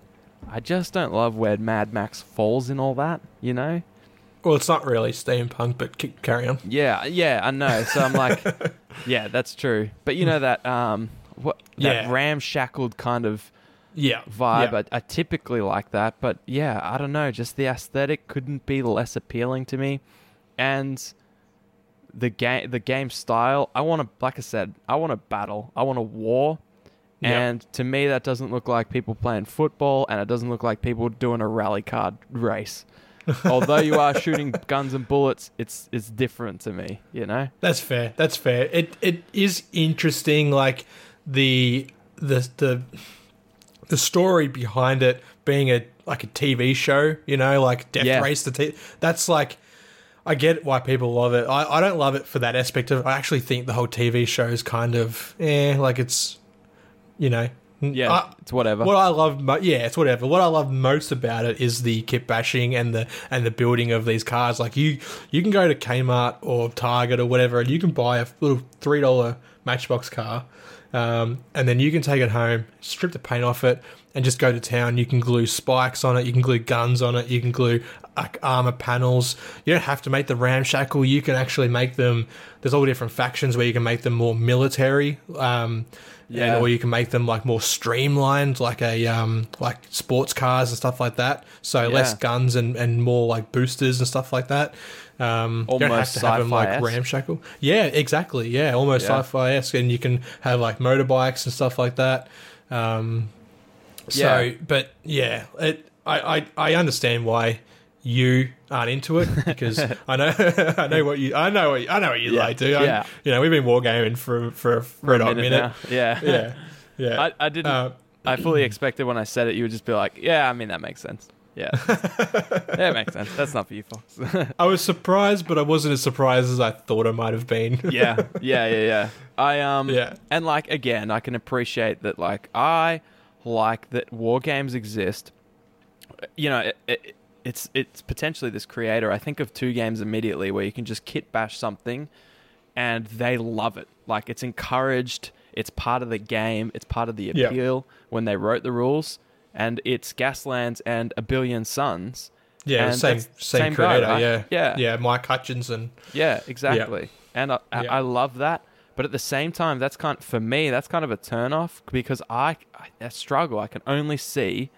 [SPEAKER 2] I just don't love where Mad Max falls in all that. You know?
[SPEAKER 1] well, it's not really steampunk, but keep carry on.
[SPEAKER 2] Yeah, yeah, I know. So I'm like, yeah, that's true. But you know that um, what that
[SPEAKER 1] Yeah.
[SPEAKER 2] ramshackled kind of
[SPEAKER 1] Yeah,
[SPEAKER 2] vibe.
[SPEAKER 1] Yeah.
[SPEAKER 2] I, I typically like that, but yeah, I don't know. Just the aesthetic couldn't be less appealing to me, and the game, the game style. I want to, like I said, I want to battle. I want a war, And to me, that doesn't look like people playing football, and it doesn't look like people doing a rally card race. Although you are shooting guns and bullets, it's it's different to me. You know.
[SPEAKER 1] That's fair. That's fair. It it is interesting, like the the the the story behind it being a like a TV show. You know, like Death
[SPEAKER 2] Yeah.
[SPEAKER 1] Race. The t- that's like. I get why people love it. I, I don't love it for that aspect of. I actually think the whole TV show is kind of eh, like it's, you know,
[SPEAKER 2] Yeah,
[SPEAKER 1] I-
[SPEAKER 2] it's whatever.
[SPEAKER 1] what I love, mo- yeah, it's whatever. What I love most about it is the kit bashing and the and the building of these cars. Like you, you can go to Kmart or Target or whatever, and you can buy a little three dollar Matchbox car, um, and then you can take it home, strip the paint off it, and just go to town. You can glue spikes on it, you can glue guns on it, you can glue like armor panels. You don't have to make the ramshackle. You can actually make them. There's all different factions where you can make them more military. Um,
[SPEAKER 2] Yeah.
[SPEAKER 1] and, or you can make them like more streamlined, like a um, like sports cars and stuff like that. So less guns and, and more like boosters and stuff like that. Um, you don't have
[SPEAKER 2] Almost
[SPEAKER 1] to have them like ramshackle. Yeah, exactly. Yeah, almost
[SPEAKER 2] Yeah.
[SPEAKER 1] sci-fi esque, and you can have like motorbikes and stuff like that. Um, so,
[SPEAKER 2] Yeah.
[SPEAKER 1] but yeah, it, I, I I understand why you aren't into it because I know I know what you I know what you, I know what you
[SPEAKER 2] Yeah.
[SPEAKER 1] like, dude.
[SPEAKER 2] Yeah.
[SPEAKER 1] you know we've been wargaming for for a red hot minute.
[SPEAKER 2] now. Yeah,
[SPEAKER 1] Yeah, yeah.
[SPEAKER 2] I, I didn't.
[SPEAKER 1] Uh,
[SPEAKER 2] I fully expected when I said it, you would just be like, "Yeah, I mean that makes sense." Yeah. that makes sense. That's not for you, Fox.
[SPEAKER 1] I was surprised, but I wasn't as surprised as I thought I might have been.
[SPEAKER 2] yeah, yeah, yeah, yeah. I um,
[SPEAKER 1] Yeah.
[SPEAKER 2] and like again, I can appreciate that. Like I like that war games exist. You know, it, it, it's it's potentially this creator. I think of two games immediately where you can just kit bash something, and they love it. Like it's encouraged. It's part of the game. It's part of the
[SPEAKER 1] Yeah.
[SPEAKER 2] appeal when they wrote the rules. And it's Gaslands and A Billion Suns.
[SPEAKER 1] Yeah, same same,
[SPEAKER 2] same guy,
[SPEAKER 1] creator.
[SPEAKER 2] right?
[SPEAKER 1] yeah,
[SPEAKER 2] Yeah.
[SPEAKER 1] yeah. Mike Hutchinson.
[SPEAKER 2] Yeah, exactly. And I, I,
[SPEAKER 1] Yeah.
[SPEAKER 2] I love that. But at the same time, that's kind for me. That's kind of a turn off because I, I struggle. I can only see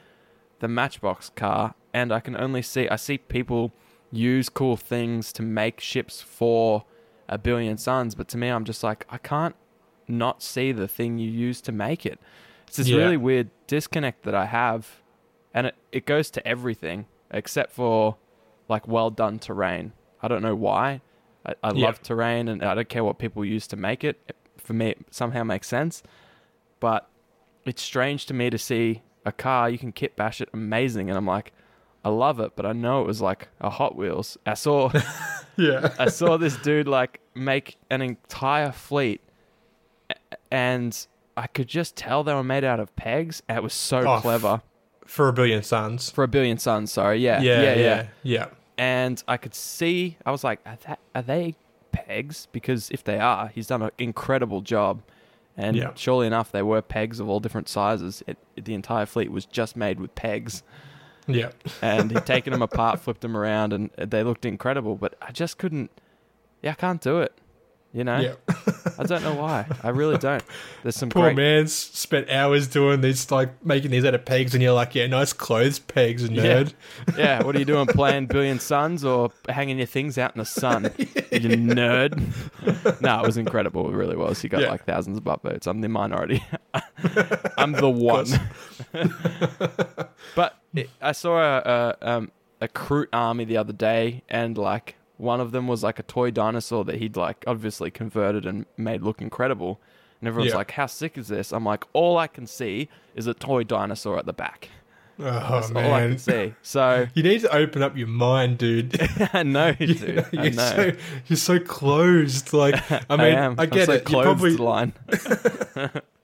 [SPEAKER 2] the Matchbox car, and I can only see I see people use cool things to make ships for a billion suns. But to me, I'm just like I can't not see the thing you use to make it. It's this
[SPEAKER 1] Yeah.
[SPEAKER 2] really weird disconnect that I have, and it, it goes to everything except for like well done terrain. I don't know why. I, I
[SPEAKER 1] Yeah.
[SPEAKER 2] love terrain, and I don't care what people use to make it. For me, it somehow makes sense. But it's strange to me to see a car you can kit bash it amazing, and I'm like, I love it, but I know it was like a Hot Wheels. I saw
[SPEAKER 1] Yeah,
[SPEAKER 2] I saw this dude like make an entire fleet, and I could just tell they were made out of pegs. It was so
[SPEAKER 1] Oh,
[SPEAKER 2] clever
[SPEAKER 1] for a billion suns.
[SPEAKER 2] for a billion suns. Sorry, yeah,
[SPEAKER 1] Yeah,
[SPEAKER 2] yeah, yeah.
[SPEAKER 1] yeah, yeah.
[SPEAKER 2] And I could see. I was like, are, that, are they pegs? Because if they are, he's done an incredible job. And
[SPEAKER 1] Yeah.
[SPEAKER 2] surely enough, they were pegs of all different sizes. It, the entire fleet was just made with pegs.
[SPEAKER 1] Yeah.
[SPEAKER 2] and he'd taken them apart, flipped them around, and they looked incredible. But I just couldn't. Yeah, I can't do it. You know,
[SPEAKER 1] Yeah.
[SPEAKER 2] I don't know why. I really don't. There's some
[SPEAKER 1] Poor
[SPEAKER 2] great.
[SPEAKER 1] man spent hours doing these, like making these out of pegs, and you're like, yeah, nice clothes pegs, nerd.
[SPEAKER 2] Yeah, what are you doing? Playing Billion Suns or hanging your things out in the sun? You nerd. no, it was incredible. It really was. You got
[SPEAKER 1] Yeah.
[SPEAKER 2] like thousands of upvotes. I'm the minority. I'm the one. but it, I saw a a, um, a army the other day, and like one of them was like a toy dinosaur that he'd like obviously converted and made look incredible. And everyone's
[SPEAKER 1] Yeah.
[SPEAKER 2] like, "How sick is this?" I'm like, "All I can see is a toy dinosaur at the back.
[SPEAKER 1] Oh
[SPEAKER 2] That's all I
[SPEAKER 1] man,
[SPEAKER 2] can see." So
[SPEAKER 1] you need to open up your mind, dude.
[SPEAKER 2] I know, dude.
[SPEAKER 1] you're
[SPEAKER 2] I know.
[SPEAKER 1] so you're so closed. Like, I mean, I.
[SPEAKER 2] I'm
[SPEAKER 1] get
[SPEAKER 2] so
[SPEAKER 1] it. You
[SPEAKER 2] clothed
[SPEAKER 1] probably,
[SPEAKER 2] line.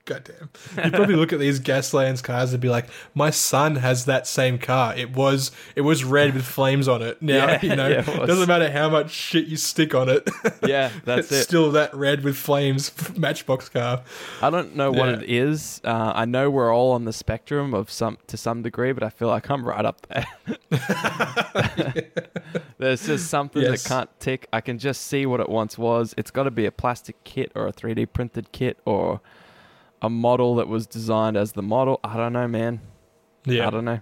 [SPEAKER 1] Goddamn, you probably look at these Gaslands cars and be like, my son has that same car. It was it was red with flames on it. Now
[SPEAKER 2] Yeah,
[SPEAKER 1] you know,
[SPEAKER 2] yeah, it
[SPEAKER 1] doesn't matter how much shit you stick on it.
[SPEAKER 2] Yeah, that's
[SPEAKER 1] it's
[SPEAKER 2] it.
[SPEAKER 1] still that red with flames Matchbox car.
[SPEAKER 2] I don't know what
[SPEAKER 1] Yeah.
[SPEAKER 2] it is. Uh, I know we're all on the spectrum of some to some degree, but I feel like I'm right up there. There's just something
[SPEAKER 1] Yes.
[SPEAKER 2] that can't tick. I can just see what it once was. It's got to be a plastic kit or a 3D printed kit or a model that was designed as the model. I don't know, man.
[SPEAKER 1] Yeah,
[SPEAKER 2] I don't know.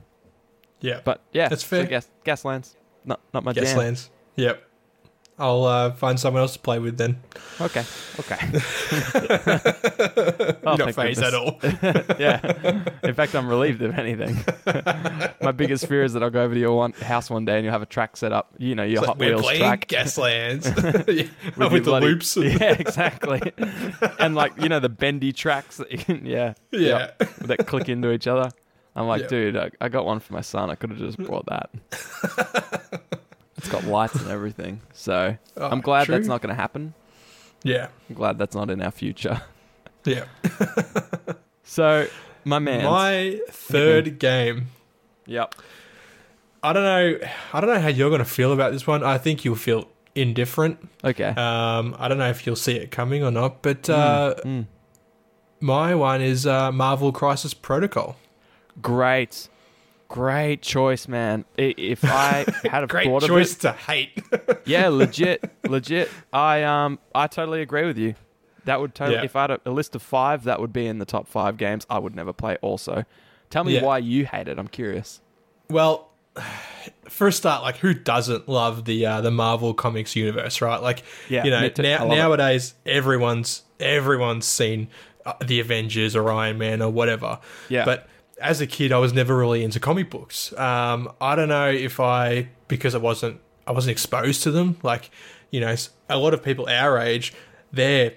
[SPEAKER 1] yeah.
[SPEAKER 2] But yeah,
[SPEAKER 1] That's
[SPEAKER 2] so
[SPEAKER 1] fair.
[SPEAKER 2] gas, Gaslands, not not my jam.
[SPEAKER 1] Gaslands. Yep. I'll uh, find someone else to play with then.
[SPEAKER 2] Okay, okay. Oh,
[SPEAKER 1] not
[SPEAKER 2] thank
[SPEAKER 1] phased at all.
[SPEAKER 2] yeah. In fact, I'm relieved if anything. My biggest fear is that I'll go over to your one house one day and you'll have a track set up. You know, your
[SPEAKER 1] It's
[SPEAKER 2] Hot
[SPEAKER 1] like, we're
[SPEAKER 2] Wheels
[SPEAKER 1] playing
[SPEAKER 2] track
[SPEAKER 1] Gaslands Yeah, with,
[SPEAKER 2] your
[SPEAKER 1] the
[SPEAKER 2] bloody-
[SPEAKER 1] loops.
[SPEAKER 2] Yeah, exactly. and like you know the bendy tracks that you can, yeah,
[SPEAKER 1] Yeah.
[SPEAKER 2] yep, that click into each other. I'm like,
[SPEAKER 1] Yeah.
[SPEAKER 2] dude, I, I got one for my son. I could have just brought that. It's got lights and everything. So
[SPEAKER 1] Oh,
[SPEAKER 2] I'm glad
[SPEAKER 1] true.
[SPEAKER 2] that's not going to happen.
[SPEAKER 1] Yeah.
[SPEAKER 2] I'm glad that's not in our future.
[SPEAKER 1] Yeah.
[SPEAKER 2] So my man,
[SPEAKER 1] My third game.
[SPEAKER 2] yep,
[SPEAKER 1] I don't know. I don't know how you're going to feel about this one. I think you'll feel indifferent.
[SPEAKER 2] okay.
[SPEAKER 1] Um, I don't know if you'll see it coming or not, but uh,
[SPEAKER 2] Mm.
[SPEAKER 1] my one is uh, Marvel Crisis Protocol.
[SPEAKER 2] Great, great choice, man. If I had a
[SPEAKER 1] Great
[SPEAKER 2] thought
[SPEAKER 1] choice
[SPEAKER 2] of
[SPEAKER 1] to hate.
[SPEAKER 2] yeah, legit, legit. I um, I totally agree with you. That would totally.
[SPEAKER 1] Yeah.
[SPEAKER 2] If I had a, a list of five, that would be in the top five games I would never play. Also, tell me
[SPEAKER 1] Yeah.
[SPEAKER 2] why you hate it. I'm curious.
[SPEAKER 1] Well, for a start, like who doesn't love the uh, the Marvel Comics universe, right? Like,
[SPEAKER 2] Yeah,
[SPEAKER 1] you know,
[SPEAKER 2] me too. I
[SPEAKER 1] now,
[SPEAKER 2] love it.
[SPEAKER 1] nowadays everyone's everyone's seen uh, the Avengers or Iron Man or whatever.
[SPEAKER 2] Yeah.
[SPEAKER 1] But as a kid, I was never really into comic books. Um, I don't know if I because I wasn't I wasn't exposed to them. Like, you know, a lot of people our age, their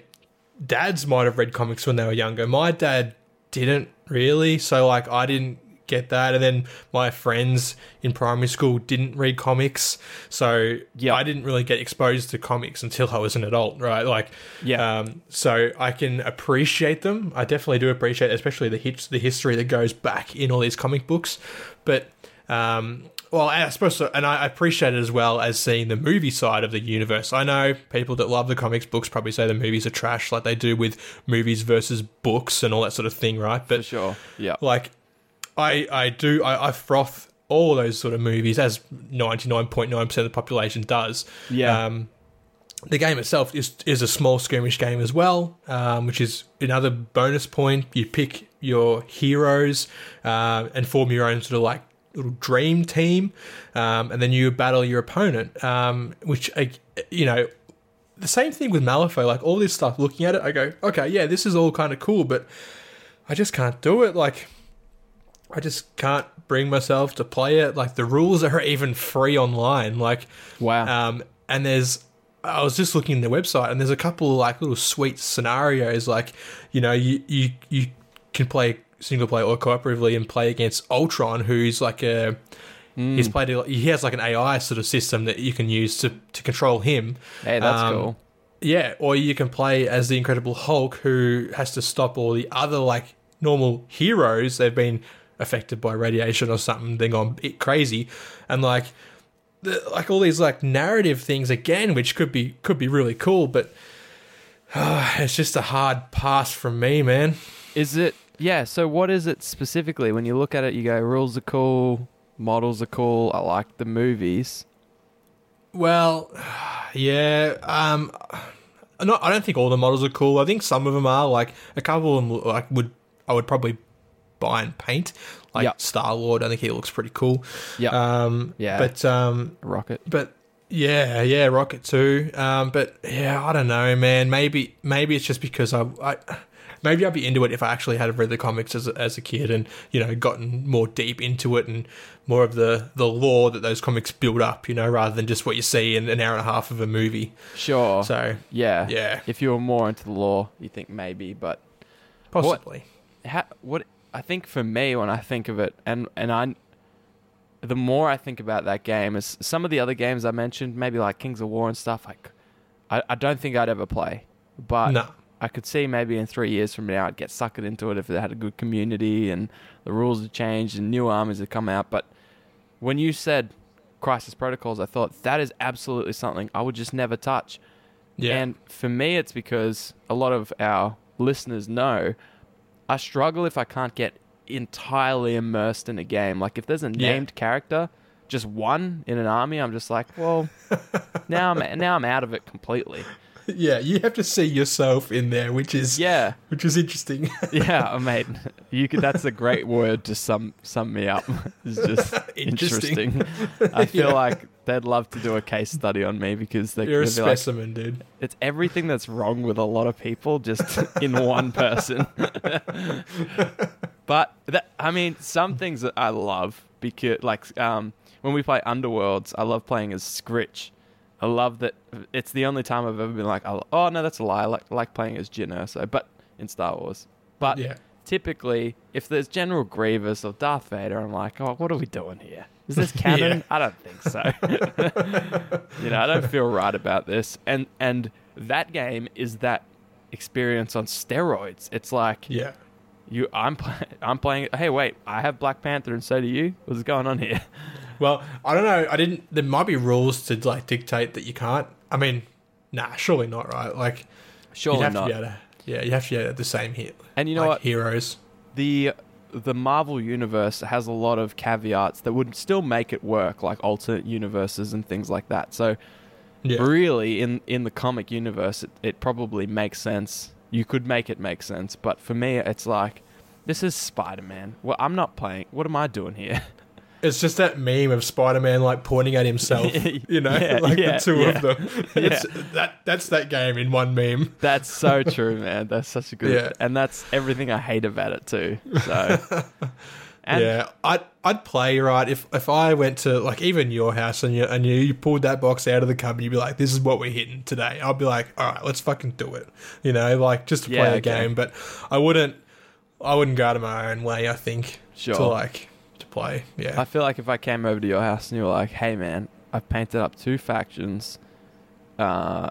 [SPEAKER 1] dads might have read comics when they were younger. My dad didn't really, so like I didn't get that. And then my friends in primary school didn't read comics, so
[SPEAKER 2] Yeah.
[SPEAKER 1] I didn't really get exposed to comics until I was an adult, right? Like,
[SPEAKER 2] Yeah.
[SPEAKER 1] Um, so I can appreciate them. I definitely do appreciate, especially the hits, the history that goes back in all these comic books. But um, well, I suppose, so, and I appreciate it as well as seeing the movie side of the universe. I know people that love the comics books probably say the movies are trash, like they do with movies versus books and all that sort of thing, right?
[SPEAKER 2] For
[SPEAKER 1] But
[SPEAKER 2] sure. Yeah.
[SPEAKER 1] like, I I do I, I froth all those sort of movies as ninety nine point nine percent of the population does.
[SPEAKER 2] Yeah.
[SPEAKER 1] Um, the game itself is is a small skirmish game as well, um, which is another bonus point. You pick your heroes uh, and form your own sort of like little dream team, um, and then you battle your opponent. Um, which uh, you know, the same thing with Malifaux. Like all this stuff, looking at it, I go, okay, yeah, this is all kind of cool, but I just can't do it. Like. I just can't bring myself to play it. Like the rules are even free online. Like
[SPEAKER 2] wow.
[SPEAKER 1] um, and there's, I was just looking at the website, and there's a couple of like little sweet scenarios. Like, you know, you you you can play single player or cooperatively and play against Ultron, who's like a he's played. a- He has like an AI sort of system that you can use to to control him.
[SPEAKER 2] hey, that's
[SPEAKER 1] um,
[SPEAKER 2] cool.
[SPEAKER 1] Yeah, or you can play as the Incredible Hulk, who has to stop all the other like normal heroes. They've been affected by radiation or something. They're gone bit crazy, and like, the, like all these like narrative things again, which could be could be really cool, but it's just a hard pass from me, man.
[SPEAKER 2] Is it? Yeah. So what is it specifically? When you look at it, you go, rules are cool, models are cool. I like the movies.
[SPEAKER 1] Well, yeah. Um, not. I don't think all the models are cool. I think some of them are. Like a couple of them, like would I would probably buy and paint. Like
[SPEAKER 2] Yep.
[SPEAKER 1] Star Lord, I think he looks pretty cool.
[SPEAKER 2] Yeah.
[SPEAKER 1] Um,
[SPEAKER 2] Yeah.
[SPEAKER 1] But um,
[SPEAKER 2] Rocket.
[SPEAKER 1] but yeah, yeah, Rocket too. Um, but yeah, I don't know, man. Maybe maybe it's just because I. I Maybe I'd be into it if I actually had read the comics as a, as a kid and you know gotten more deep into it and more of the the lore that those comics build up, you know, rather than just what you see in an hour and a half of a movie.
[SPEAKER 2] Sure.
[SPEAKER 1] So
[SPEAKER 2] yeah.
[SPEAKER 1] yeah,
[SPEAKER 2] If you were more into the lore, you think maybe, but
[SPEAKER 1] possibly.
[SPEAKER 2] ha- what I think for me when I think of it, and and I, the more I think about that game, is some of the other games I mentioned, maybe like Kings of War and stuff. Like, I, I don't think I'd ever play, but
[SPEAKER 1] No,
[SPEAKER 2] I could see maybe in three years from now I'd get suckered into it if it had a good community and the rules had changed and new armies had come out. But when you said Crisis Protocols, I thought that is absolutely something I would just never touch.
[SPEAKER 1] yeah,
[SPEAKER 2] And for me, it's because a lot of our listeners know I struggle if I can't get entirely immersed in a game. Like if there's a
[SPEAKER 1] Yeah.
[SPEAKER 2] named character, just one in an army, I'm just like, well, now I'm now I'm out of it completely.
[SPEAKER 1] yeah. You have to see yourself in there, which is
[SPEAKER 2] Yeah,
[SPEAKER 1] which is interesting.
[SPEAKER 2] yeah, mate. You could. That's a great word to sum sum me up. It's just
[SPEAKER 1] Interesting.
[SPEAKER 2] interesting. I feel
[SPEAKER 1] Yeah.
[SPEAKER 2] like they'd love to do a case study on me because they,
[SPEAKER 1] You're a
[SPEAKER 2] they'd like,
[SPEAKER 1] specimen, dude.
[SPEAKER 2] It's everything that's wrong with a lot of people just in one person. but that, I mean, some things that I love because, like, um, when we play Underworlds, I love playing as Skritch. I love that it's the only time I've ever been like, oh no, that's a lie. I like, like playing as Jyn Erso, but in Star Wars. But
[SPEAKER 1] Yeah.
[SPEAKER 2] Typically, if there's General Grievous or Darth Vader, I'm like, oh, what are we doing here? Is this canon?
[SPEAKER 1] Yeah.
[SPEAKER 2] I don't think so. you know, I don't feel right about this. And and that game is that experience on steroids. It's like
[SPEAKER 1] Yeah.
[SPEAKER 2] you, I'm play, I'm playing. Hey, wait, I have Black Panther, and so do you. What's going on here?
[SPEAKER 1] Well, I don't know. I didn't. There might be rules to like dictate that you can't. I mean, nah, surely not, right? Like,
[SPEAKER 2] Surely
[SPEAKER 1] you'd have
[SPEAKER 2] not.
[SPEAKER 1] to be able to. Yeah, you have to to the same hit.
[SPEAKER 2] And you know
[SPEAKER 1] like
[SPEAKER 2] what?
[SPEAKER 1] Heroes.
[SPEAKER 2] the the Marvel universe has a lot of caveats that would still make it work, like alternate universes and things like that. So
[SPEAKER 1] Yeah.
[SPEAKER 2] really, in in the comic universe, it, it probably makes sense. You could make it make sense, but for me, it's like this is Spider Man. Well, I'm not playing. What am I doing here?
[SPEAKER 1] It's just that meme of Spider Man like pointing at himself. You know,
[SPEAKER 2] Yeah,
[SPEAKER 1] like
[SPEAKER 2] yeah,
[SPEAKER 1] the two
[SPEAKER 2] yeah.
[SPEAKER 1] of them. It's, that that's that game in one meme.
[SPEAKER 2] That's so true, man. That's such a good,
[SPEAKER 1] Yeah.
[SPEAKER 2] and that's everything I hate about it too. So, and
[SPEAKER 1] yeah, I'd I'd play right if if I went to like even your house and you and you, you pulled that box out of the cupboard, you'd be like, "This is what we're hitting today." I'd be like, "All right, let's fucking do it," you know, like just to play the
[SPEAKER 2] okay.
[SPEAKER 1] game. But I wouldn't, I wouldn't go out of my own way. I think
[SPEAKER 2] Sure.
[SPEAKER 1] to like play. Yeah.
[SPEAKER 2] I feel like if I came over to your house and you were like, "Hey, man, I've painted up two factions. Uh,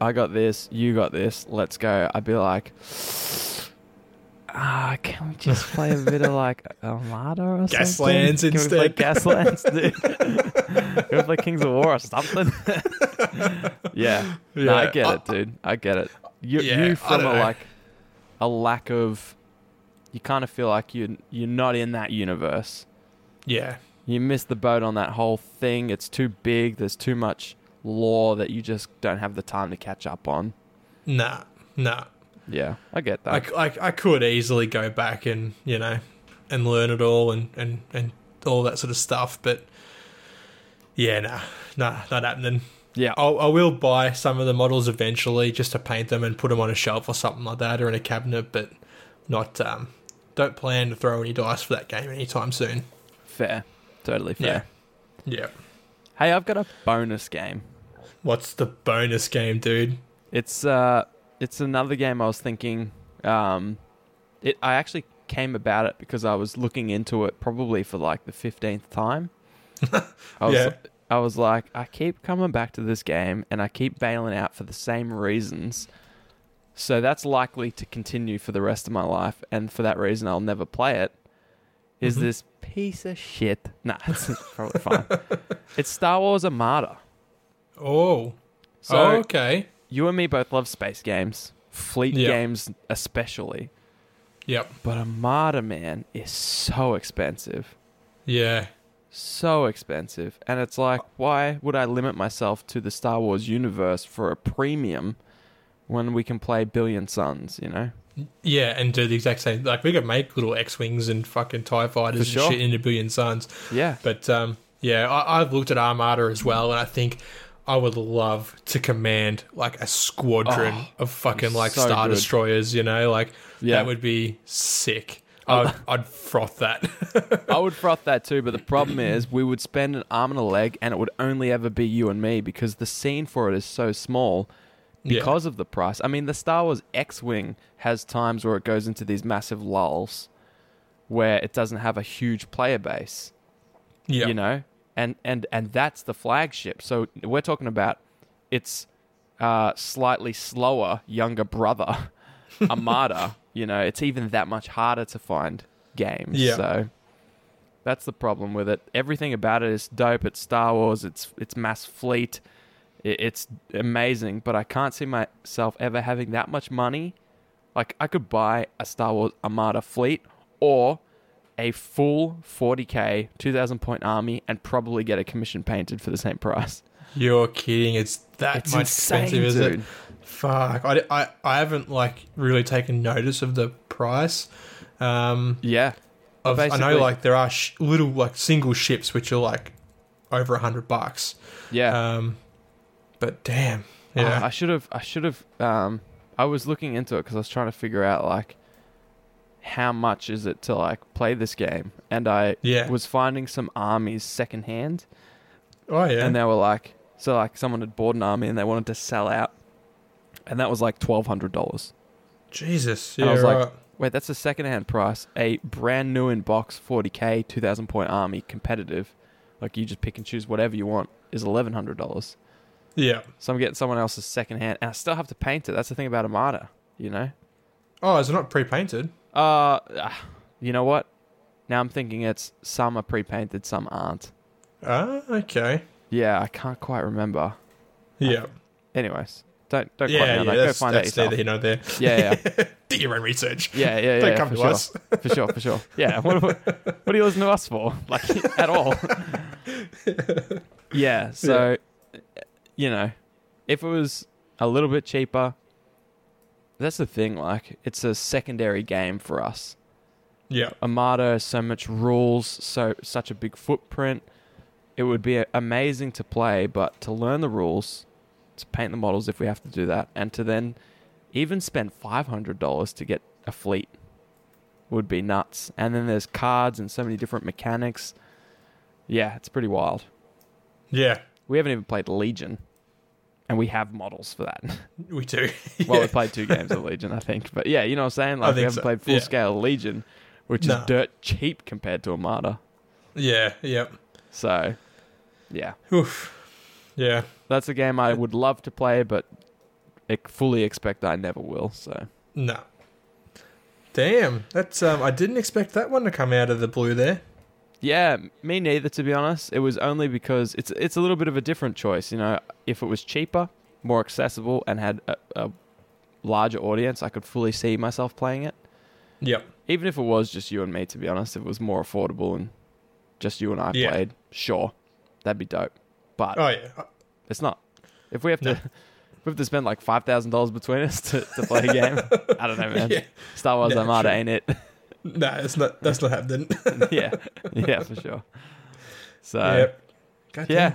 [SPEAKER 2] I got this. You got this. Let's go." I'd be like, "Ah, can we just play a bit of like Armada or something?
[SPEAKER 1] Gaslands
[SPEAKER 2] can
[SPEAKER 1] instead."
[SPEAKER 2] we play Gaslands, dude? can we play Kings of War or something?" yeah. No, I get
[SPEAKER 1] I-
[SPEAKER 2] it, dude. I get it. You,
[SPEAKER 1] Yeah,
[SPEAKER 2] you from a
[SPEAKER 1] know.
[SPEAKER 2] like a lack of. You kind of feel like you you're not in that universe.
[SPEAKER 1] Yeah.
[SPEAKER 2] You miss the boat on that whole thing. It's too big. There's too much lore that you just don't have the time to catch up on.
[SPEAKER 1] Nah. Nah.
[SPEAKER 2] Yeah, I get that.
[SPEAKER 1] I, I, I could easily go back and you know and learn it all and, and, and all that sort of stuff, but yeah, nah, nah, not happening.
[SPEAKER 2] yeah,
[SPEAKER 1] I'll, I will buy some of the models eventually just to paint them and put them on a shelf or something like that or in a cabinet, but not um, don't plan to throw any dice for that game anytime soon.
[SPEAKER 2] Fair. Totally fair.
[SPEAKER 1] Yeah.
[SPEAKER 2] Hey, I've got a bonus game.
[SPEAKER 1] What's the bonus game, dude?
[SPEAKER 2] It's uh, it's another game I was thinking. Um, it I actually came about it because I was looking into it probably for like the fifteenth time. I was,
[SPEAKER 1] Yeah.
[SPEAKER 2] I was like, I keep coming back to this game and I keep bailing out for the same reasons. So that's likely to continue for the rest of my life, and for that reason, I'll never play it. Is
[SPEAKER 1] Mhm.
[SPEAKER 2] this piece of shit? Nah, it's probably fine. It's Star Wars Armada.
[SPEAKER 1] Oh.
[SPEAKER 2] So
[SPEAKER 1] oh, okay.
[SPEAKER 2] you and me both love space games, fleet
[SPEAKER 1] Yeah.
[SPEAKER 2] games especially.
[SPEAKER 1] Yep.
[SPEAKER 2] But Armada, man, is so expensive.
[SPEAKER 1] Yeah.
[SPEAKER 2] So expensive. And it's like, why would I limit myself to the Star Wars universe for a premium when we can play Billion Suns, you know?
[SPEAKER 1] Yeah, and do the exact same. Like we could make little X wings and fucking Tie fighters
[SPEAKER 2] sure.
[SPEAKER 1] and shit in into Billion Suns.
[SPEAKER 2] Yeah.
[SPEAKER 1] But um, yeah, I, I've looked at Armada as well, and I think I would love to command like a squadron
[SPEAKER 2] Oh,
[SPEAKER 1] of fucking like
[SPEAKER 2] so
[SPEAKER 1] star
[SPEAKER 2] good.
[SPEAKER 1] destroyers. You know, like
[SPEAKER 2] Yeah.
[SPEAKER 1] that would be sick. I'd, I'd froth that.
[SPEAKER 2] I would froth that too, but the problem is we would spend an arm and a leg and it would only ever be you and me because the scene for it is so small
[SPEAKER 1] Yeah.
[SPEAKER 2] because of the price. I mean, the Star Wars X Wing has times where it goes into these massive lulls where it doesn't have a huge player base,
[SPEAKER 1] yeah,
[SPEAKER 2] you know? And, and, and that's the flagship. So we're talking about its uh, slightly slower younger brother, Armada. you know, it's even that much harder to find games.
[SPEAKER 1] Yeah.
[SPEAKER 2] So that's the problem with it. Everything about it is dope. It's Star Wars. It's it's mass fleet. It's amazing, but I can't see myself ever having that much money. Like I could buy a Star Wars Armada fleet or a full 40k 2000 point army and probably get a commission painted for the same price.
[SPEAKER 1] You're kidding. It's that
[SPEAKER 2] It's
[SPEAKER 1] much
[SPEAKER 2] insane,
[SPEAKER 1] expensive, is
[SPEAKER 2] dude.
[SPEAKER 1] it? Fuck. I, I, I haven't like really taken notice of the price. Um,
[SPEAKER 2] Yeah.
[SPEAKER 1] of, I know like there are sh- little like single ships which are like over a hundred bucks.
[SPEAKER 2] Yeah.
[SPEAKER 1] Um, but damn, yeah,
[SPEAKER 2] I should have. I should have. Um, I was looking into it because I was trying to figure out like how much is it to like play this game, and I
[SPEAKER 1] yeah.
[SPEAKER 2] was finding some armies secondhand,
[SPEAKER 1] oh yeah,
[SPEAKER 2] and they were like, so like someone had bought an army and they wanted to sell out, and that was like twelve hundred dollars.
[SPEAKER 1] Jesus.
[SPEAKER 2] And
[SPEAKER 1] Yeah,
[SPEAKER 2] I was like. Wait, that's a secondhand price. A brand new in box 40k 2000 point army competitive, like you just pick and choose whatever you want, is eleven hundred dollars.
[SPEAKER 1] Yeah.
[SPEAKER 2] So I'm getting someone else's secondhand, and I still have to paint it. That's the thing about Armada, you know.
[SPEAKER 1] Oh, is it not pre-painted?
[SPEAKER 2] Uh, ah, you know what? Now I'm thinking it's some are pre-painted, some aren't.
[SPEAKER 1] Ah, okay.
[SPEAKER 2] Yeah, I can't quite remember.
[SPEAKER 1] Yeah,
[SPEAKER 2] Anyways, don't don't
[SPEAKER 1] yeah,
[SPEAKER 2] on
[SPEAKER 1] yeah.
[SPEAKER 2] that. Go find
[SPEAKER 1] that's
[SPEAKER 2] yourself.
[SPEAKER 1] neither here nor there.
[SPEAKER 2] Yeah, yeah,
[SPEAKER 1] Do your own research.
[SPEAKER 2] yeah, yeah, yeah.
[SPEAKER 1] Don't
[SPEAKER 2] yeah,
[SPEAKER 1] come
[SPEAKER 2] for
[SPEAKER 1] to
[SPEAKER 2] sure.
[SPEAKER 1] us.
[SPEAKER 2] for sure, for sure. Yeah, what, what, what are you listening to us for? Like at all? yeah. So, you know, if it was a little bit cheaper, that's the thing. Like, it's a secondary game for us.
[SPEAKER 1] Yeah,
[SPEAKER 2] Armada has so much rules, so such a big footprint. It would be amazing to play, but to learn the rules, to paint the models if we have to do that, and to then even spend five hundred dollars to get a fleet would be nuts. And then there's cards and so many different mechanics. Yeah, it's pretty wild.
[SPEAKER 1] yeah.
[SPEAKER 2] We haven't even played Legion, and we have models for that.
[SPEAKER 1] We do.
[SPEAKER 2] well,
[SPEAKER 1] Yeah.
[SPEAKER 2] we played two games of Legion, I think. But yeah, you know what I'm saying? Like we haven't
[SPEAKER 1] so,
[SPEAKER 2] played full
[SPEAKER 1] yeah.
[SPEAKER 2] scale Legion, which
[SPEAKER 1] No.
[SPEAKER 2] is dirt cheap compared to Armada.
[SPEAKER 1] Yeah, yep.
[SPEAKER 2] So, yeah,
[SPEAKER 1] Oof. Yeah.
[SPEAKER 2] that's a game I would love to play, but I fully expect I never will. So,
[SPEAKER 1] No. Damn. That's um I didn't expect that one to come out of the blue there.
[SPEAKER 2] Yeah, me neither. To be honest, it was only because it's it's a little bit of a different choice. You know, if it was cheaper, more accessible, and had a, a larger audience, I could fully see myself playing it.
[SPEAKER 1] Yep.
[SPEAKER 2] Even if it was just you and me, to be honest, if it was more affordable and just you and I
[SPEAKER 1] Yeah.
[SPEAKER 2] played, sure, that'd be dope. But
[SPEAKER 1] Oh yeah.
[SPEAKER 2] Uh, it's not. If we have to,
[SPEAKER 1] No.
[SPEAKER 2] if we have to spend like five thousand dollars between us to, to play a game. I don't know, man.
[SPEAKER 1] Yeah.
[SPEAKER 2] Star Wars
[SPEAKER 1] Yeah,
[SPEAKER 2] Armada
[SPEAKER 1] true.
[SPEAKER 2] ain't it?
[SPEAKER 1] No, it's not that's not happening.
[SPEAKER 2] yeah, yeah, for sure. So
[SPEAKER 1] yep.
[SPEAKER 2] Yeah.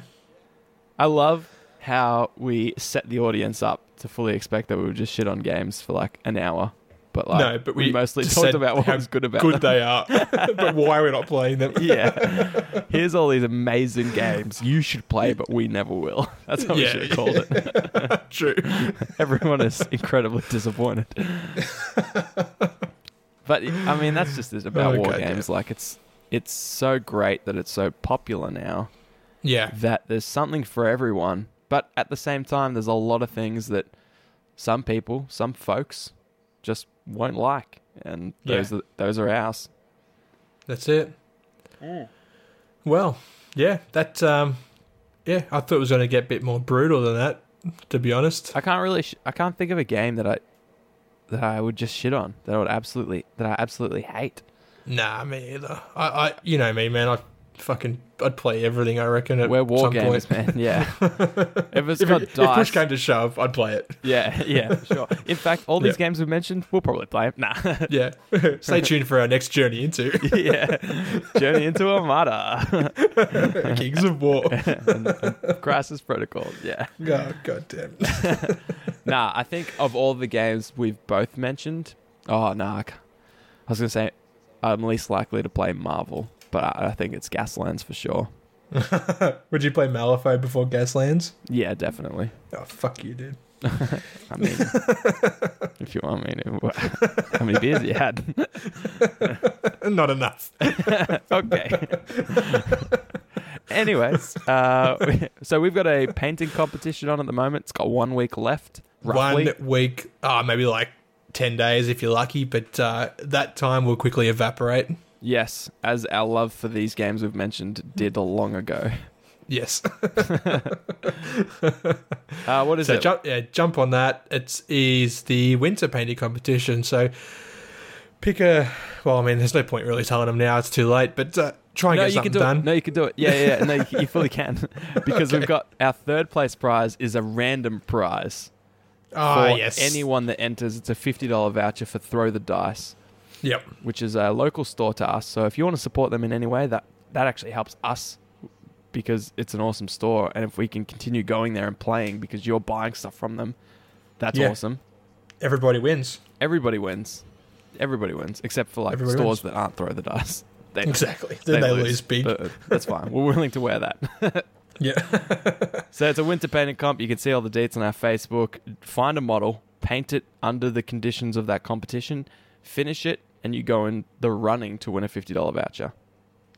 [SPEAKER 2] I love how we set the audience up to fully expect that we would just shit on games for like an hour. But like,
[SPEAKER 1] no, but we,
[SPEAKER 2] mostly talked about what was good about
[SPEAKER 1] good
[SPEAKER 2] them.
[SPEAKER 1] they are, but why we're not playing them.
[SPEAKER 2] yeah. Here's all these amazing games you should play, but we never will. That's how we should have called it.
[SPEAKER 1] True.
[SPEAKER 2] Everyone is incredibly disappointed. But I mean, that's just it about
[SPEAKER 1] Oh,
[SPEAKER 2] war
[SPEAKER 1] goddamn.
[SPEAKER 2] games. Like it's it's so great that it's so popular now
[SPEAKER 1] Yeah.
[SPEAKER 2] that there's something for everyone. But at the same time, there's a lot of things that some people, some folks, just won't like, and those are, those are ours.
[SPEAKER 1] That's it. Well, yeah, that um, yeah, I thought it was going to get a bit more brutal than that. To be honest,
[SPEAKER 2] I can't really. Sh- I can't think of a game that I that I would just shit on. That I would absolutely. That I absolutely hate.
[SPEAKER 1] nah, me either. I, I, you know me, man. I fucking, I'd play everything. I reckon. At
[SPEAKER 2] We're war games,
[SPEAKER 1] point.
[SPEAKER 2] man. Yeah. if it's
[SPEAKER 1] If,
[SPEAKER 2] got
[SPEAKER 1] it, if push came to shove, I'd play it.
[SPEAKER 2] yeah, yeah, sure. In fact, all these
[SPEAKER 1] Yeah.
[SPEAKER 2] games we've mentioned, we'll probably play them. Nah.
[SPEAKER 1] Yeah. Stay tuned for our next journey into
[SPEAKER 2] yeah. Journey into Armada.
[SPEAKER 1] Kings of War.
[SPEAKER 2] and, and Crisis Protocol. Yeah.
[SPEAKER 1] Oh, God damn.
[SPEAKER 2] Nah, I think of all the games we've both mentioned, oh nah, I was gonna say I'm least likely to play Marvel, but I, I think it's Gaslands for sure.
[SPEAKER 1] Would you play Malifaux before Gaslands?
[SPEAKER 2] Yeah, definitely.
[SPEAKER 1] Oh, fuck you, dude.
[SPEAKER 2] I mean, if you want me to, how many beers you had?
[SPEAKER 1] Not enough.
[SPEAKER 2] okay. Anyways, uh, so we've got a painting competition on at the moment. It's got one week left, roughly.
[SPEAKER 1] One week, oh, maybe like 10 days if you're lucky, but uh, that time will quickly evaporate.
[SPEAKER 2] Yes, as our love for these games we've mentioned did long ago.
[SPEAKER 1] Yes.
[SPEAKER 2] Uh, what is
[SPEAKER 1] so
[SPEAKER 2] it?
[SPEAKER 1] jump, yeah, jump on that. It's the winter painting competition. So pick a. Well, I mean, there's no point really telling them now. It's too late. But uh, try and
[SPEAKER 2] no,
[SPEAKER 1] get
[SPEAKER 2] you
[SPEAKER 1] something
[SPEAKER 2] can do
[SPEAKER 1] done.
[SPEAKER 2] it. No, you can do it. Yeah, yeah, yeah. no, you, you fully can because we've got our third place prize is a random prize
[SPEAKER 1] oh
[SPEAKER 2] for
[SPEAKER 1] yes.
[SPEAKER 2] anyone that enters. It's a fifty dollar voucher for Throw the Dice,
[SPEAKER 1] Yep.
[SPEAKER 2] which is a local store to us. So if you want to support them in any way, that that actually helps us because it's an awesome store, and if we can continue going there and playing because you're buying stuff from them, that's
[SPEAKER 1] Yeah.
[SPEAKER 2] awesome.
[SPEAKER 1] Everybody wins.
[SPEAKER 2] Everybody wins. Everybody wins, except for like
[SPEAKER 1] Everybody
[SPEAKER 2] stores
[SPEAKER 1] wins.
[SPEAKER 2] that aren't Throw the Dice. They,
[SPEAKER 1] Exactly. Then they, lose, big.
[SPEAKER 2] but that's fine. We're willing to wear that.
[SPEAKER 1] yeah.
[SPEAKER 2] So it's a winter painting comp. You can see all the dates on our Facebook. Find a model, paint it under the conditions of that competition, finish it, and you go in the running to win a fifty dollar voucher.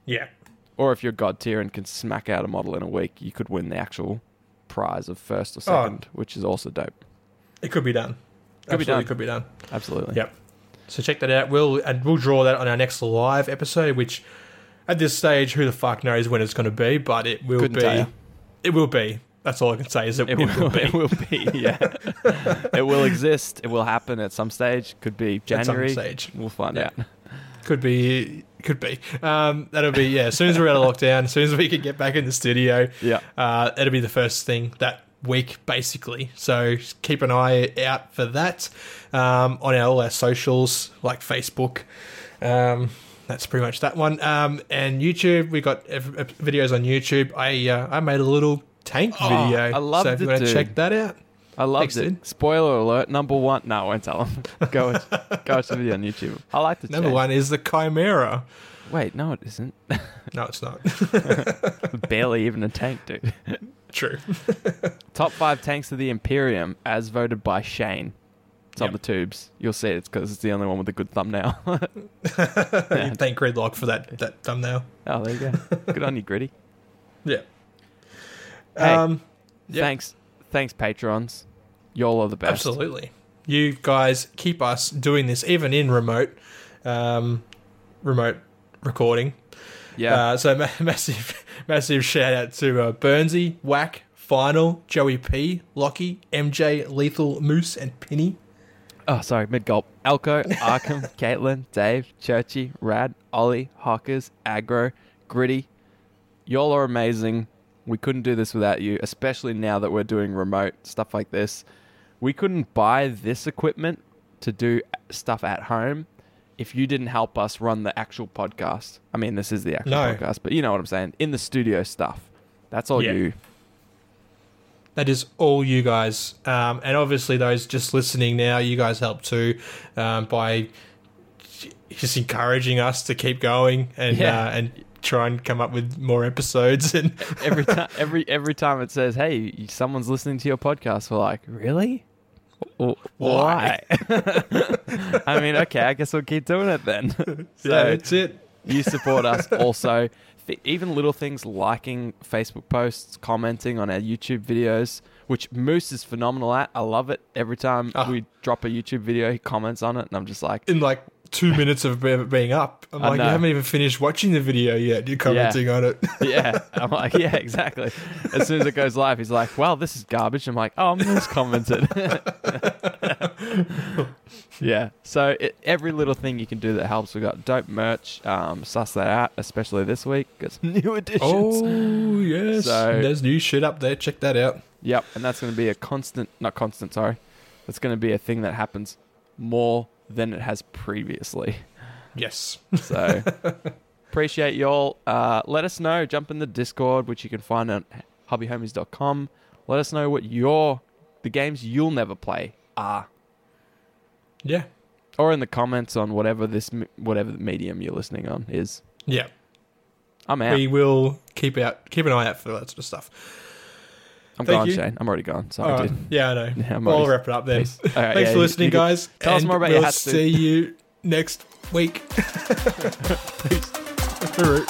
[SPEAKER 1] yeah.
[SPEAKER 2] Or if you're god tier and can smack out a model in a week, you could win the actual prize of first or
[SPEAKER 1] Oh.
[SPEAKER 2] second, which is also dope.
[SPEAKER 1] It could be done.
[SPEAKER 2] Could be
[SPEAKER 1] Absolutely
[SPEAKER 2] done.
[SPEAKER 1] Could be done.
[SPEAKER 2] Absolutely.
[SPEAKER 1] Yep. So check that out. We'll and we'll draw that on our next live episode, which at this stage, who the fuck knows when it's going to be, but it will
[SPEAKER 2] Couldn't
[SPEAKER 1] be. It will be. That's all I can say is
[SPEAKER 2] It
[SPEAKER 1] it,
[SPEAKER 2] will,
[SPEAKER 1] will be.
[SPEAKER 2] it will be, yeah. it will exist. It will happen at some stage. Could be January.
[SPEAKER 1] stage.
[SPEAKER 2] We'll find
[SPEAKER 1] Yeah.
[SPEAKER 2] out.
[SPEAKER 1] Could be. Could be. Um, that'll be yeah. As soon as we're out of lockdown, as soon as we can get back in the studio,
[SPEAKER 2] Yeah.
[SPEAKER 1] uh, it'll be the first thing that week, basically. So keep an eye out for that um, on our, all our socials, like Facebook. Um, that's pretty much that one. Um, and YouTube, we got videos on YouTube. I uh, I made a little tank
[SPEAKER 2] Oh,
[SPEAKER 1] video.
[SPEAKER 2] I loved
[SPEAKER 1] so if you
[SPEAKER 2] it,
[SPEAKER 1] want to check that out,
[SPEAKER 2] I loved
[SPEAKER 1] Thanks,
[SPEAKER 2] it.
[SPEAKER 1] dude.
[SPEAKER 2] Spoiler alert, number one. No, I won't tell them. go watch, go watch the video on YouTube. I like the
[SPEAKER 1] number one is the Chimera.
[SPEAKER 2] Wait, no, it isn't.
[SPEAKER 1] No, it's not.
[SPEAKER 2] Barely even a tank, dude.
[SPEAKER 1] True.
[SPEAKER 2] Top five tanks of the Imperium, as voted by Shane. It's on
[SPEAKER 1] Yep.
[SPEAKER 2] the tubes. You'll see it's because it's the only one with a good thumbnail.
[SPEAKER 1] Thank Gridlock for that that thumbnail.
[SPEAKER 2] oh, there you go. Good on you, Gritty.
[SPEAKER 1] Yeah.
[SPEAKER 2] Hey,
[SPEAKER 1] um, Yep.
[SPEAKER 2] Thanks, thanks, patrons. Y'all are the best.
[SPEAKER 1] absolutely. You guys keep us doing this even in remote, um, remote recording.
[SPEAKER 2] Yeah.
[SPEAKER 1] Uh, so ma- massive, massive shout out to uh, Burnsy, Whack, Final, Joey P, Lockie, MJ, Lethal, Moose, and Penny.
[SPEAKER 2] oh, sorry, mid gulp. Elko, Arkham, Caitlin, Dave, Churchy, Rad, Ollie, Hawkers, Agro, Gritty. Y'all are amazing. We couldn't do this without you, especially now that we're doing remote stuff like this. We couldn't buy this equipment to do stuff at home if you didn't help us run the actual podcast. I mean, this is the actual
[SPEAKER 1] No.
[SPEAKER 2] podcast, but you know what I'm saying. In the studio stuff. That's all
[SPEAKER 1] Yeah.
[SPEAKER 2] you.
[SPEAKER 1] That is all you guys. Um, and obviously, those just listening now, you guys help too um, by just encouraging us to keep going and
[SPEAKER 2] Yeah.
[SPEAKER 1] uh, and try and come up with more episodes. And
[SPEAKER 2] every time every every time it says hey someone's listening to your podcast we're like really W-
[SPEAKER 1] Why?
[SPEAKER 2] why i mean okay i guess we'll keep doing it then so
[SPEAKER 1] yeah, that's it.
[SPEAKER 2] you support us also even little things liking facebook posts commenting on our youtube videos which moose is phenomenal at i love it every time
[SPEAKER 1] Oh.
[SPEAKER 2] we drop a youtube video he comments on it and i'm just like
[SPEAKER 1] In like two minutes of being up, I'm
[SPEAKER 2] I
[SPEAKER 1] like, you haven't even finished watching the video yet. You're commenting on it.
[SPEAKER 2] yeah. I'm like yeah exactly. As soon as it goes live he's like well this is garbage. I'm like oh moose commented. Yeah. So it, every little thing you can do that helps. We've got dope merch um suss that out especially this week. Got some new additions.
[SPEAKER 1] Oh yes,
[SPEAKER 2] So-
[SPEAKER 1] there's new shit up there. Check that out.
[SPEAKER 2] yep. And that's going to be a constant not constant sorry. That's going to be a thing that happens more than it has previously
[SPEAKER 1] Yes.
[SPEAKER 2] So appreciate y'all. Uh, let us know. Jump in the Discord, which you can find on hobbyhomies.com. Let us know what your the games you'll never play are,
[SPEAKER 1] Yeah.
[SPEAKER 2] or in the comments on whatever this whatever medium you're listening on is.
[SPEAKER 1] Yeah.
[SPEAKER 2] I'm out.
[SPEAKER 1] We will keep out keep an eye out for that sort of stuff.
[SPEAKER 2] I'm
[SPEAKER 1] thank
[SPEAKER 2] gone,
[SPEAKER 1] you.
[SPEAKER 2] Shane. I'm already gone. Sorry,
[SPEAKER 1] right.
[SPEAKER 2] dude.
[SPEAKER 1] Yeah, I know.
[SPEAKER 2] Yeah, I'm
[SPEAKER 1] I'll wrap it up then.
[SPEAKER 2] Peace. All right,
[SPEAKER 1] Thanks
[SPEAKER 2] yeah,
[SPEAKER 1] for listening, guys.
[SPEAKER 2] tell us more about your
[SPEAKER 1] we'll
[SPEAKER 2] hats,
[SPEAKER 1] see you next week. Peace.